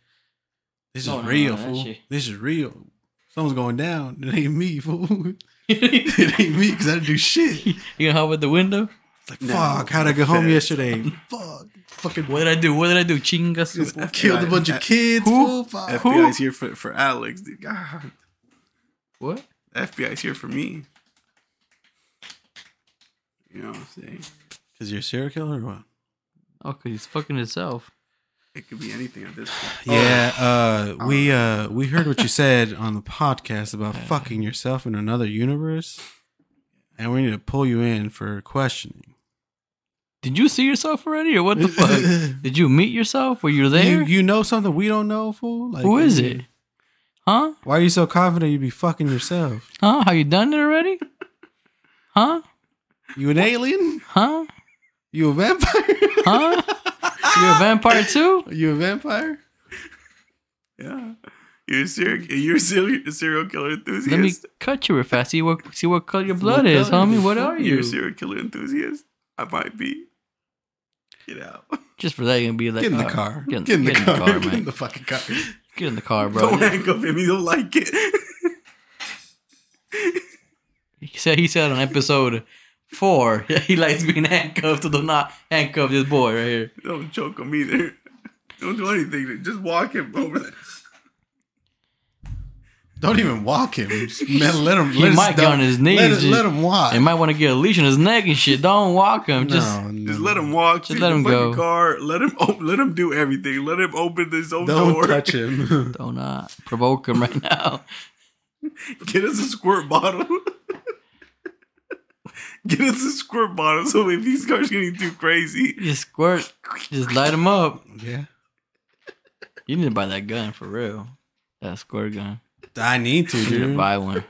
this is no, real, no, fool. This is real. Something's going down. [laughs] It ain't me, fool. You [laughs] it ain't me because I didn't do shit. [laughs] You gonna hop at the window? It's like, No, fuck, how'd I get home yesterday? [laughs] fuck, fucking What did I do? What did I do? Chinga su- killed a bunch of kids. Who? Fool. Fuck. FBI's here for, for Alex, dude. God, What? FBI's here for me. You know what I'm saying? Cause you're a serial killer or what? Oh, cause he's fucking himself. It could be anything at this point. [sighs] Yeah, uh, we uh, we heard what you said on the podcast about fucking yourself in another universe, and we need to pull you in for questioning. Did you see yourself already, or what the fuck? [laughs] Did you meet yourself? Were you there? You you know something we don't know, fool? Like, Who is it? Huh? Why are you so confident you'd be fucking yourself? Huh? Have you done it already? Huh? You an alien? Huh? You a vampire? Huh? [laughs] You're a vampire too? Are [laughs] you a vampire? Yeah. You're a serial, you're a serial, serial killer enthusiast. Let me cut you real fast. See what see what color your blood is, homie. What are you? You're a serial killer enthusiast. I might be. Get out. [laughs] Just for that, you're gonna be like, Get in the uh, car. Get in, Get in the car. car, [laughs] Get in man. the fucking car. Get in the car, bro. Don't handcuff him. He don't like it. He said he said on episode four [laughs] he likes being [laughs] handcuffed to do not handcuff this boy right here. don't choke him either. Don't do anything. Just walk him over there. Don't even walk him. Just man, let him. [laughs] He let might get on his knees, Let, just- let him walk. And might want to get a leash on his neck and shit. Don't walk him. Just no, no. Just let him walk. Just let him fucking go. Car. Let him. Op- let him do everything. Let him open his own Don't door. touch him. don't uh, provoke him right now. Get us a squirt bottle. [laughs] Get us a squirt bottle so if he starts getting too crazy, Just squirt. Just light them up. yeah. You need to buy that gun for real. That squirt gun. I need to, You need to dude. buy one.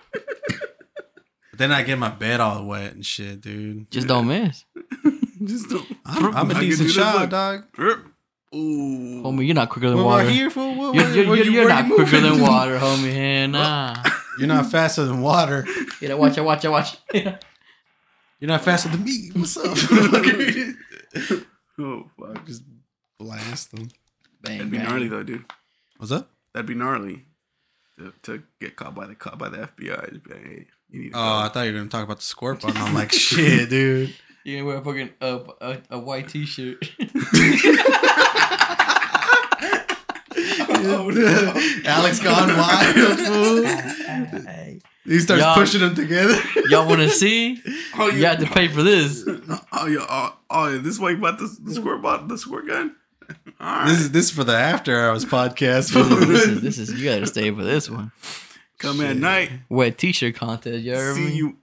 But then I get my bed all wet and shit, dude. Just don't miss. [laughs] just don't. I'm, I'm a I can do decent this, shot, look. dog. Ooh. Homie, you're not quicker than What water. right here, You're, what- you're, where you're, you- you're where not you quicker moving? than water, homie. Hey, nah. You're not faster than water. [laughs] You know, watch it, watch it, watch it. You're not faster than me. What's up? [laughs] [laughs] Oh fuck. Just blast them. Bang, That'd be bang. gnarly though, dude. What's up? That'd be gnarly. To, to get caught by the caught by the FBI. Just be like, hey, you need to Oh, I thought you were gonna talk about the squirt button. I'm like, [laughs] shit, dude. You're gonna wear a fucking uh, a, a white t-shirt. oh, no. Alex gone wild, fool. He starts Y'all- pushing them together. [laughs] Y'all want to see? [laughs] Oh, You have to pay for this. Oh yeah. Oh, oh yeah. This is why you bought the, the squirt bottle, the squirt gun. [laughs] All right. This is this is for the after hours podcast. This is, this is you gotta stay for this one. Come at night. Wet t-shirt contest. You heard C me?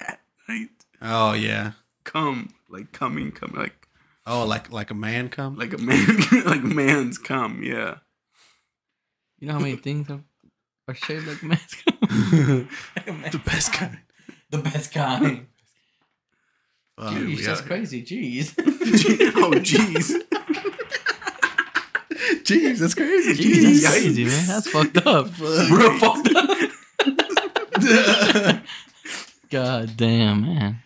At night. oh yeah. Come like coming, coming like Oh, like like a man come. like a man, like man's come. Yeah. You know how many things are, are shaped [laughs] like a mask? [laughs] like mask. the best kind. The best kind. [laughs] Fuck, Jeez, that's out crazy. Jeez. oh jeez. Jeez, that's crazy. Jeez, that's crazy, man. That's fucked up. Fuck. Real fucked up. God damn, man.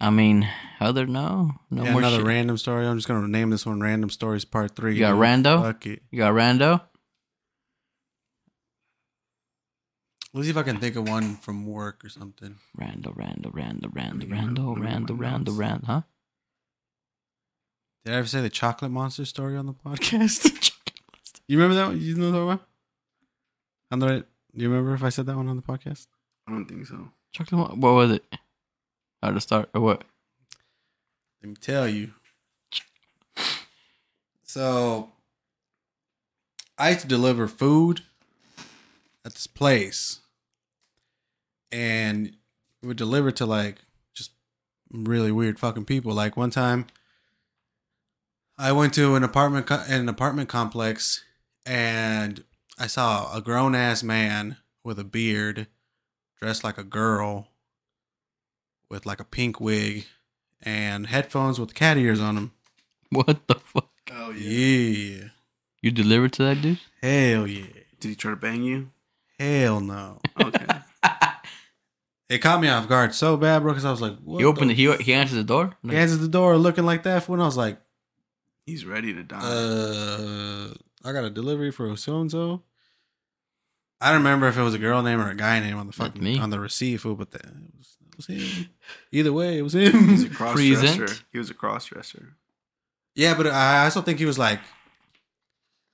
I mean, other no, no Yeah, more another shit. random story. I'm just gonna name this one "Random Stories Part 3. You got rando? Fuck it. you got Rando? Let's see if I can think of one from work or something. Rando, know. Let me Rando, know. Rando, Rando, huh? Did I ever say the chocolate monster story on the [laughs] podcast? you remember that one? You know that one? Andre, do you remember if I said that one on the podcast? I don't think so. Chocolate. mo- What was it? How to start or what? Let me tell you. So, I used to deliver food at this place, and we would deliver to like just really weird fucking people. Like one time, I went to an apartment co- an apartment complex, and I saw a grown ass man with a beard, dressed like a girl, with like a pink wig and headphones with cat ears on them. What the fuck? Oh Yeah. You delivered to that dude? Hell yeah. Did he try to bang you? Hell no. Okay. It caught me off guard so bad, bro, because I was like, what He opened. the- The, he he answered the door. He answered the door looking like that for when I was like, He's ready to die. uh, I got a delivery for so and so. I don't remember if it was a girl name or a guy name on the fucking me. on the receipt, fool, but the, it, was, it was him. Either way, it was him. he was a [laughs] him. cross dresser. He was a cross dresser. yeah, but I also think he was like,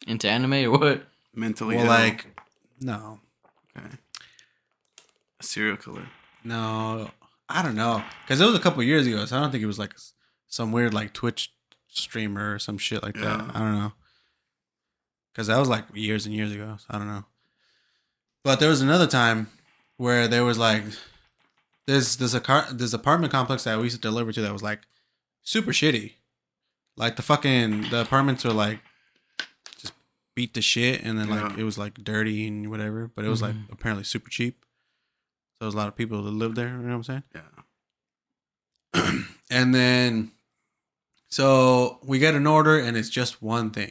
Into anime or what? Mentally well, ill. like, no, okay. a serial killer. No, I don't know, because it was a couple years ago, so I don't think it was like some weird like Twitch streamer or some shit like that. I don't know, because that was like years and years ago. So I don't know. But there was another time where there was like this this car this apartment complex that we used to deliver to that was like super shitty. Like the fucking the apartments were like just beat to shit, and then like Yeah. it was like dirty and whatever. But it was like Mhm. apparently super cheap. So there's a lot of people that live there. You know what I'm saying? Yeah. [clears throat] and then so we get an order and it's just one thing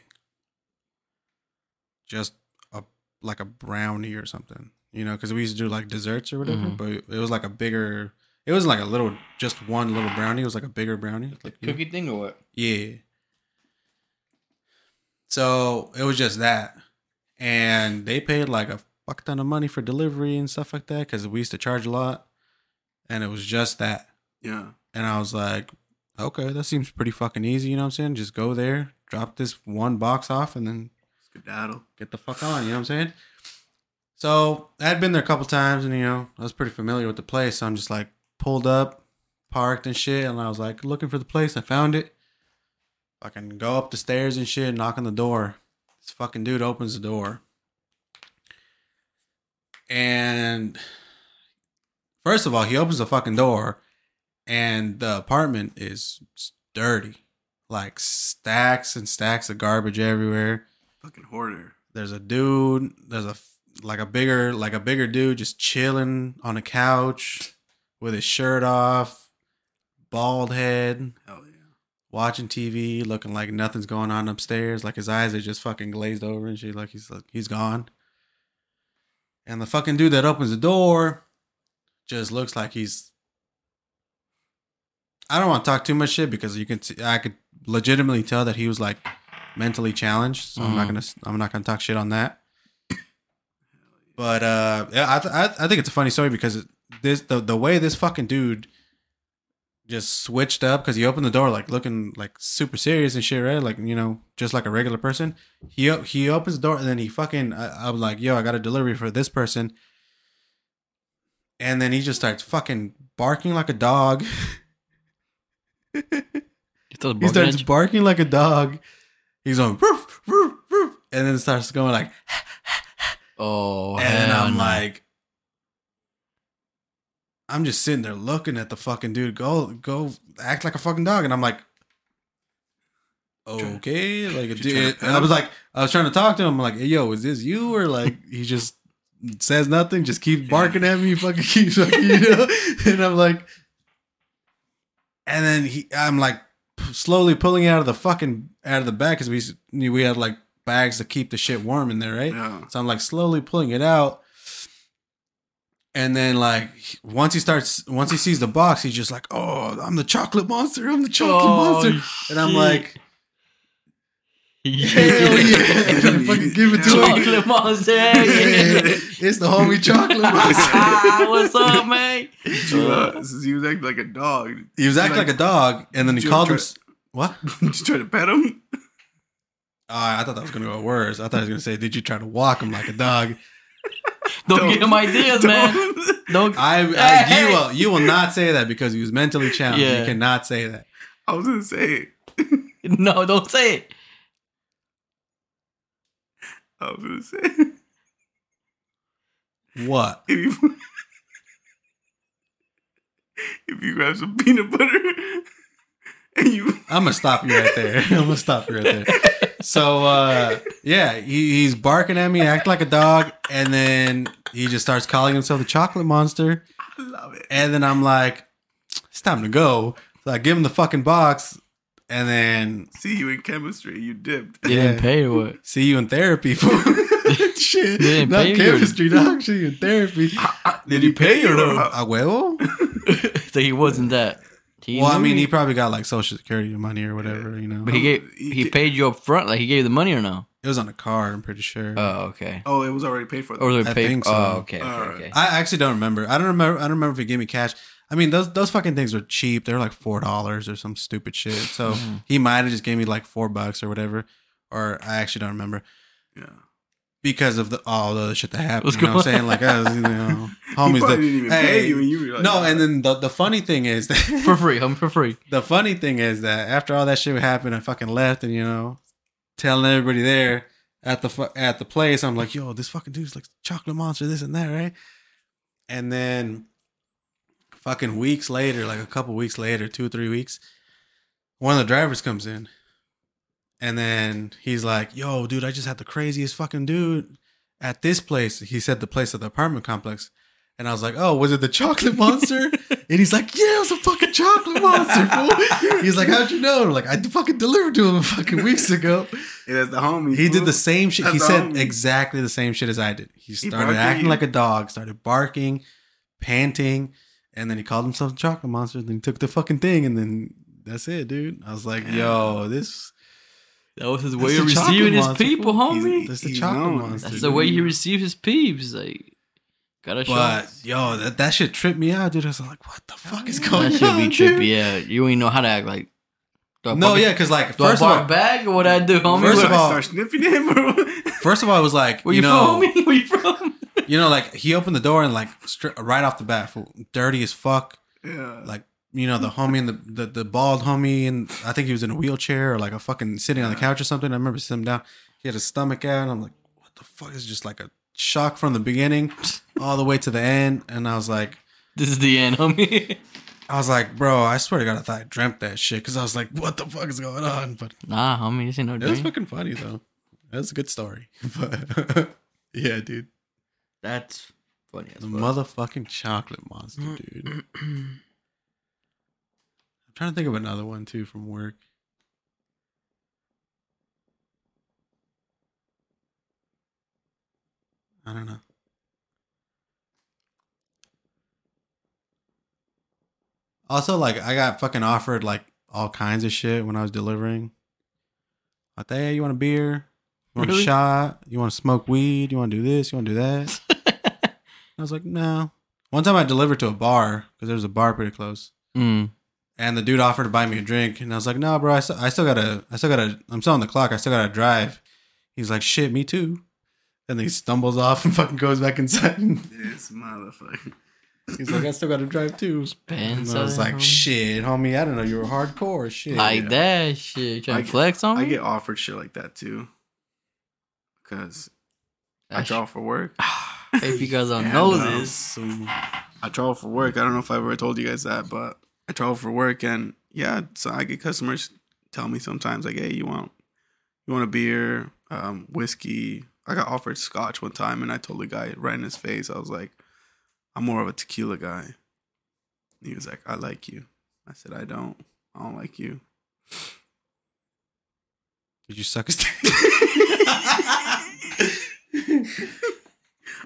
just a like a brownie or something you know because we used to do like desserts or whatever Mhm. but it was like a bigger it wasn't like a little just one little brownie it was like a bigger brownie like you know? Cookie thing or what? yeah so it was just that and they paid like a fuck ton of money for delivery and stuff like that because we used to charge a lot and it was just that Yeah. and I was like, okay, that seems pretty fucking easy. You know what I'm saying? Just go there, drop this one box off, and then Skedaddle. get the fuck on. You know what I'm saying? So I had been there a couple times, and you know I was pretty familiar with the place. So I'm just like pulled up, parked and shit, and I was like looking for the place. I found it. Fucking go up the stairs and shit, knock on the door. This fucking dude opens the door, and first of all, he opens the fucking door, and the apartment is dirty, like stacks and stacks of garbage everywhere. Fucking hoarder. there's a dude there's a like a bigger like a bigger dude just chilling on a couch with his shirt off bald head Hell yeah. watching tv looking like nothing's going on upstairs. Like his eyes are just fucking glazed over and shit. Like he's like he's gone and the fucking dude that opens the door just looks like he's i don't want to talk too much shit because you can see i could legitimately tell that he was like mentally challenged so i'm not Mhm. gonna i'm not gonna talk shit on that but uh yeah i th- I, I think it's a funny story because this the, the way this fucking dude just switched up because he opened the door like looking like super serious and shit right? Like you know just like a regular person. He he opens the door and then he fucking I, i'm like yo i got a delivery for this person. And then he just starts fucking barking like a dog. He starts barking like a dog. He's going roof, roof, roof, and then starts going like Oh, and I'm no. like, I'm just sitting there looking at the fucking dude go go act like a fucking dog, and I'm like, okay, like a dude. And I was like, I was trying to talk to him. I'm like, hey, yo, is this you or like he just says nothing, just keeps barking at me, fucking keeps fucking, you know? [laughs] And I'm like, and then he, I'm like slowly pulling it out of the fucking out of the bag because we we had like bags to keep the shit warm in there, right? Yeah. So I'm like slowly pulling it out. And then like once he starts once he sees the box, he's just like, Oh, I'm the chocolate monster, I'm the chocolate Oh, monster. And I'm like, [laughs] Hell Hell yeah. [laughs] [laughs] And then fucking give it to him. Chocolate monster. yeah. it's the homie chocolate monster. ah, what's up, man? You, uh, he was acting like a dog. He was acting like, a dog, and then he called try- him s- what? Just try to pet him. Oh, I thought that was gonna go worse. I thought he was gonna say, Did you try to walk him like a dog? Don't, Don't- give him ideas, [laughs] man. Don't. [laughs] I, I you will you will not say that because he was mentally challenged. Yeah. You cannot say that. I was gonna say it. [laughs] No, don't say it. I was gonna say It. What? if you if you grab some peanut butter and you I'm gonna stop you right there. [laughs] I'm gonna stop you right there. So uh yeah, he, he's barking at me, act like a dog, and then he just starts calling himself the chocolate monster. I love it. And then I'm like, it's time to go. So I give him the fucking box, and then See you in chemistry. You dipped. You didn't pay or what? see you in therapy. for [laughs] Shit, They didn't not pay you? chemistry, dog. See you in therapy. Did he pay you or no? A huevo? [laughs] so he wasn't that. He Well, I mean, he probably got like social security money or whatever. You know, But he gave He he paid you up front, like he gave you the money or no? it was on a card. I'm pretty sure. Oh, okay. Oh, it was already paid for. Or was it I paid? think so. Oh, okay, okay, Alright. okay. I actually don't remember. I don't remember. I don't remember if he gave me cash. I mean, those those fucking things are cheap. They're like four dollars or some stupid shit. So Mm-hmm. he might have just gave me like four bucks or whatever. Or I actually don't remember yeah. Because of the all the other shit that happened. You know what I'm saying? Like, I was, you know, [laughs] homies that didn't even hey, pay you, and you like, no. And then the the funny thing is that [laughs] for free, home for free. [laughs] the funny thing is that after all that shit happened, I fucking left and you know, telling everybody there at the fu- at the place, I'm like, yo, this fucking dude's like chocolate monster, this and that, right? And then, fucking weeks later, like a couple weeks later, two or three weeks, one of the drivers comes in, and then he's like, yo, dude, I just had the craziest fucking dude at this place. He said the place at the apartment complex. And I was like, "Oh, was it the chocolate monster?" [laughs] and he's like, "Yeah, it was a fucking chocolate monster." fool." [laughs] He's like, "How'd you know?" I'm like, "I fucking delivered to him fucking weeks ago." Yeah, that's the homie. He did the same shit. He said homie. exactly the same shit as I did. He started at acting like a dog, started barking, panting, and then he called himself a chocolate monster. Then he took the fucking thing, and then that's it, dude. I was like, "Yo, this That was his That's way of the chocolate receiving his monster, people, fool. homie. that's the He's chocolate known. monster." That's the way he receives his peeps. Like, gotta show. But yo, that, that shit tripped me out, dude. I was like, "What the fuck is going on? that should on?" be dude? trippy. Yeah, you ain't know how to act. Like, do I No, bark- yeah, because like Do I first of bark all, back or what I do, homie? First of all- start sniffing him. [laughs] First of all, I was like, where you you, know, from, homie? [laughs] Where you from? you know, like he opened the door and like stri- right off the bat, dirty as fuck. yeah. Like you know, the homie and the, the the bald homie, and I think he was in a wheelchair or like a fucking sitting on the couch or something. I remember sitting down. He had his stomach out, and I'm like, what the fuck is just like a shock from the beginning all the way to the end, and I was like. This is the end, homie. [laughs] I was like, bro, I swear to God, I thought I dreamt that shit because I was like, what the fuck is going on? But nah, homie, this ain't no dream. it was fucking funny though. It was a good story. [laughs] But yeah, dude. That's funny as The fuck. motherfucking chocolate monster, dude. [clears throat] I'm trying to think of another one too from work. I don't know. Also, like, I got fucking offered like all kinds of shit when I was delivering. Like, hey, you want a beer? You want Really? a shot? You want to smoke weed? You want to do this? You want to do that? [laughs] I was like, no. One time I delivered to a bar because there was a bar pretty close, Mm. And the dude offered to buy me a drink, and I was like, no, bro, I still, I still gotta, I still gotta, I'm still on the clock. I still gotta drive. He's like, shit, me too. And then he stumbles off and [laughs] fucking goes back inside. This motherfucker. He's like, I still gotta drive too. Pants And I was like, homie. shit, homie, I don't know you were hardcore. Shit. Like that shit. Trying I to flex on I me? I get offered shit like that too. Cause I That draw for work. [sighs] shit- If you guys don't [sighs] know this. I travel for work. I don't know if I ever told you guys that, but I travel for work, and yeah, so I get customers tell me sometimes like, "Hey, you want you want a beer, um, whiskey?" I got offered scotch one time, and I told the guy right in his face, I was like, "I'm more of a tequila guy." He was like, "I like you." I said, "I don't. I don't like you." did you suck his dick? [laughs]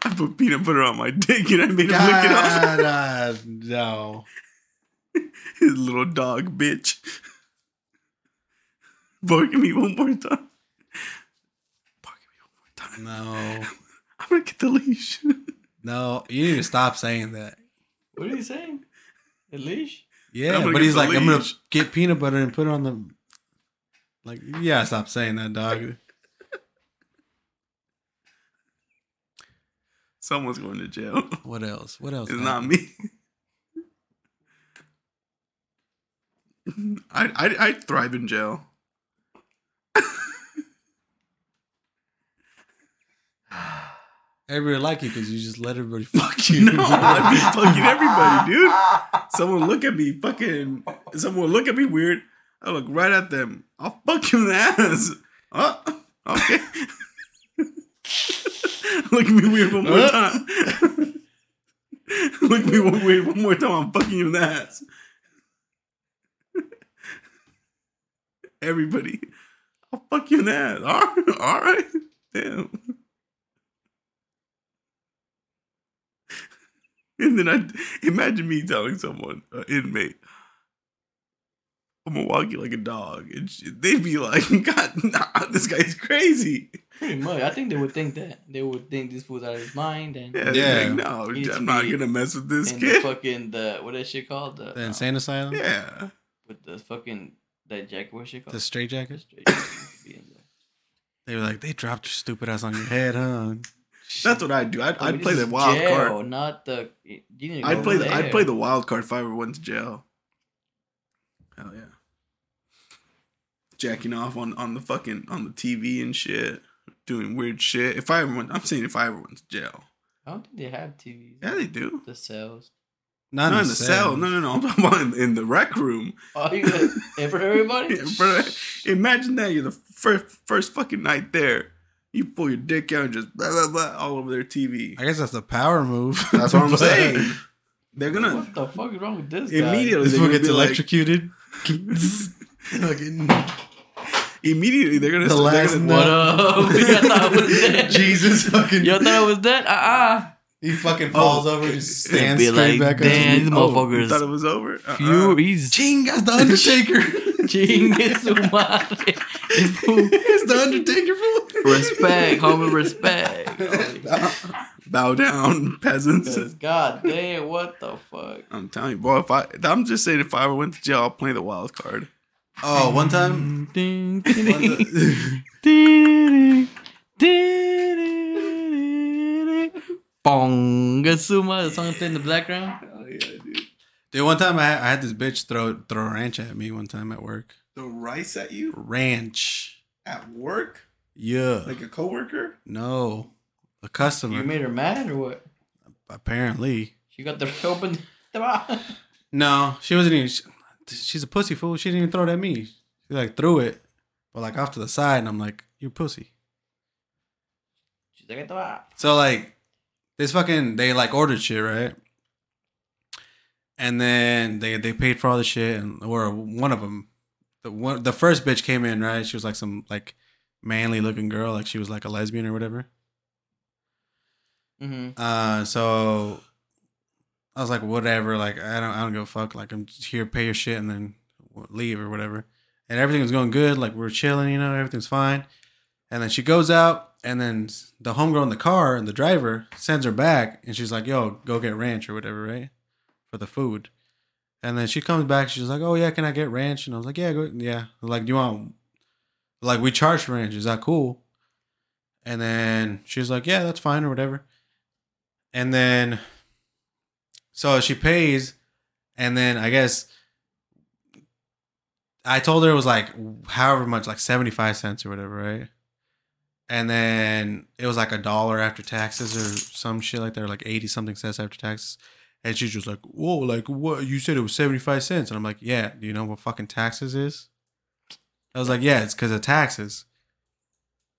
I put peanut butter on my dick, and I made him lick it off. Uh, no. His [laughs] little dog, bitch. Bark at me one more time. Bark at me one more time. No. [laughs] I'm gonna get the leash. No, you need to stop saying that. What are you saying? At leash? Yeah, but he's the like, I'm gonna get peanut butter and put it on the. Like, yeah, stop saying that, dog. [laughs] Someone's going to jail. What else? What else? It's not me. I I I thrive in jail. Everybody like you because you just let everybody [laughs] fuck [laughs] you. No, I'd be fucking everybody, dude. Someone look at me, fucking. Someone look at me weird. I look right at them. I'll fuck you in the ass. Oh, okay. [laughs] look at me weird one more Uh. time. look at me one weird one more time. I'm fucking you in the ass. Everybody, I'll fuck you in the ass. All right, [laughs] all right. Damn. [laughs] And then I imagine me telling someone, an inmate, I'm gonna walk you like a dog, and shit. they'd be like, [laughs] "God, nah, this guy's crazy." Pretty much. I think they would think that. They would think this fool's out of his mind and Yeah, Yeah. yeah. Like, no, He needs to I'm not gonna mess with this and the kid. fucking the what that shit called? The, The uh, insane asylum? yeah, with the fucking that jacket what shit called? The straight jacket? Straight jacket be in there. They were like, they dropped your stupid ass on your head, huh? [laughs] that's what I'd do. I'd, I I'd play the wild jail, card. Not the. You need to I'd play. The, there. I'd play the wild card if I ever went to jail. Hell yeah, jacking off on on the fucking on the TV and shit, doing weird shit. If I ever went, I'm saying if I ever went to jail. I don't think they have TVs. Yeah, they do. The cells. Not, Not in the cell. No, no, no. I'm talking about in, in the rec room. Oh, you got it for everybody? [laughs] Yeah, bro, imagine that you're the first first fucking night there. You pull your dick out and just blah blah blah all over their TV. I guess that's the power move. That's what I'm [laughs] saying. They're gonna What the fuck is wrong with this guy? immediately. This They're gonna gets be like, electrocuted. [laughs] Immediately they're gonna. The last gonna- What up? Y'all thought I was dead. Jesus fucking. Y'all thought I was dead? Uh-uh. He fucking oh. falls over and just stands be straight like, back up. damn, these Oh, you motherfuckers. thought it was over. Uh-uh. Pure, he's Ching, that's the Undertaker. Chingue su madre. This fool- it's the Undertaker fool. respect, homie, respect. [laughs] Bow down, peasants. God damn, what the fuck? I'm telling you, boy. If I, I'm just saying, if I ever went to jail, I'll play the wild card. Oh, one time. Ding, one ding, ding, ding, ding, ding. Suma, the song playing in the background. Oh yeah, dude. Dude, one time I, I had this bitch throw throw a ranch at me one time at work. Throw rice at you Ranch. at work, Yeah. like a coworker. no. A customer. You made her mad or what? apparently. She got the [laughs] open. No, she wasn't even. She, she's a pussy fool. She didn't even throw it at me. She like threw it, but like off to the side, and I'm like, "You pussy." She's like, So like, this fucking they like ordered shit right, and then they they paid for all the shit, and or one of them, the one the first bitch came in right. She was like some like manly looking girl, like she was like a lesbian or whatever. Mm-hmm. Uh, so I was like, whatever. Like, I don't, I don't give a fuck. Like, I'm just here, pay your shit, and then leave or whatever. And everything was going good. Like, we are chilling, you know, everything's fine. And then she goes out, and then the homegirl in the car and the driver sends her back, and she's like, "Yo, go get ranch or whatever, right, for the food." And then she comes back. She's like, "Oh yeah, can I get ranch?" And I was like, "Yeah, go, yeah." Like, do you want? Like, we charge for ranch. Is that cool? And then she's like, "Yeah, that's fine or whatever." And then, so she pays, and then I guess I told her it was like however much, like seventy five cents or whatever, right? And then it was like a dollar after taxes or some shit like that, like eighty something cents after taxes. And she's just like, "Whoa, like what? You said it was seventy five cents?" And I'm like, "Yeah, do you know what fucking taxes is?" I was like, "Yeah, it's because of taxes."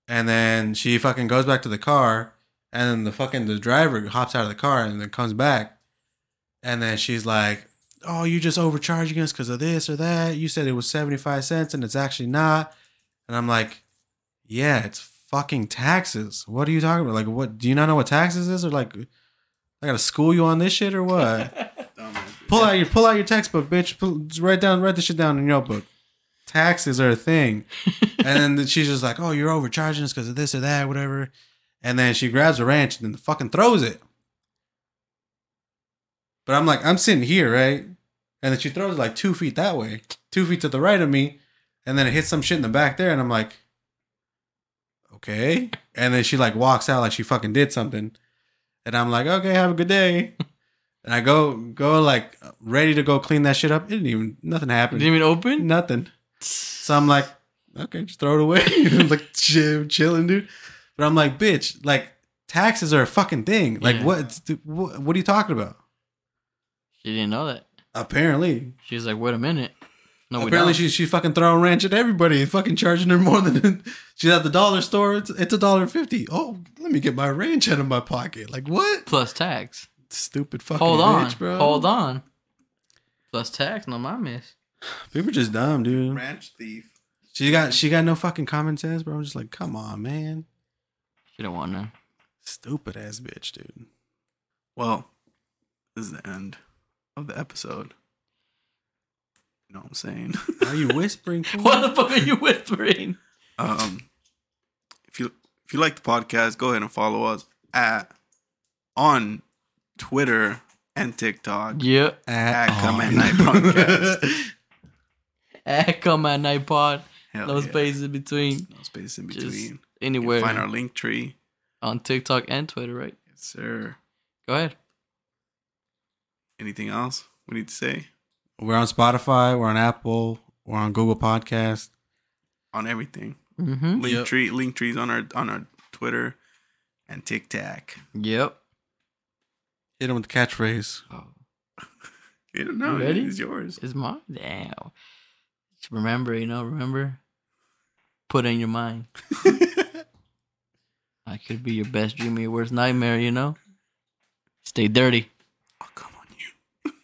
And then she fucking goes back to the car, and then the fucking the driver hops out of the car and then comes back, and then she's like, "Oh, you just overcharging us because of this or that. You said it was seventy five cents and it's actually not." And I'm like, "Yeah, it's fucking taxes. What are you talking about? Like, what? Do you not know what taxes is, or like, I gotta school you on this shit or what? [laughs] pull out your pull out your textbook, bitch. Pull, just write down write this shit down in your notebook. Taxes are a thing. [laughs] and then she's just like, "Oh, you're overcharging us because of this or that, whatever." And then she grabs a wrench and then fucking throws it. But I'm like, I'm sitting here, right? And then she throws it like two feet that way, two feet to the right of me, and then it hits some shit in the back there, and I'm like, okay. And then she like walks out like she fucking did something, and I'm like, okay, have a good day. And I go go like ready to go clean that shit up. It didn't even nothing happened. Didn't even open. nothing. So I'm like, okay, just throw it away. [laughs] I'm like chill, chilling, dude. But I'm like, bitch, like taxes are a fucking thing. Like Yeah. what, what? What are you talking about? She didn't know that. Apparently, She was like, "Wait a minute." No, apparently she's she's fucking throwing ranch at everybody, fucking charging her more than [laughs] she's at the dollar store. It's it's a dollar fifty. Oh, let me get my ranch out of my pocket. Like what? plus tax. Stupid fucking Hold on, bitch, bro. hold on. Plus tax, no my miss. People just dumb, dude. Ranch thief. She got she got no fucking common sense, bro. I'm just like, come on, man. She don't want none. Stupid ass bitch, dude. Well, this is the end of the episode. You know what I'm saying? Are you whispering? [laughs] fool? What the fuck are you whispering? um, if you if you like the podcast, go ahead and follow us at on Twitter and TikTok. Yep. At all. Come at Night Podcast. [laughs] At come at night pod. Hell No yeah. spaces in between. No space in between. You Anywhere find our Linktree. on TikTok and Twitter, right? Yes, sir. Go ahead. Anything else we need to say We're on Spotify. We're on Apple. We're on Google Podcast. on everything? Mm-hmm. Link Yep. tree, Linktree's on our on our Twitter and TikTok. Yep. Hit them with the catchphrase. Oh, [laughs] You don't know. Ready? It's yours. it's mine. Damn. Just remember, you know, remember. Put it in your mind. [laughs] I could be your best dream or your worst nightmare, you know? Stay dirty. Come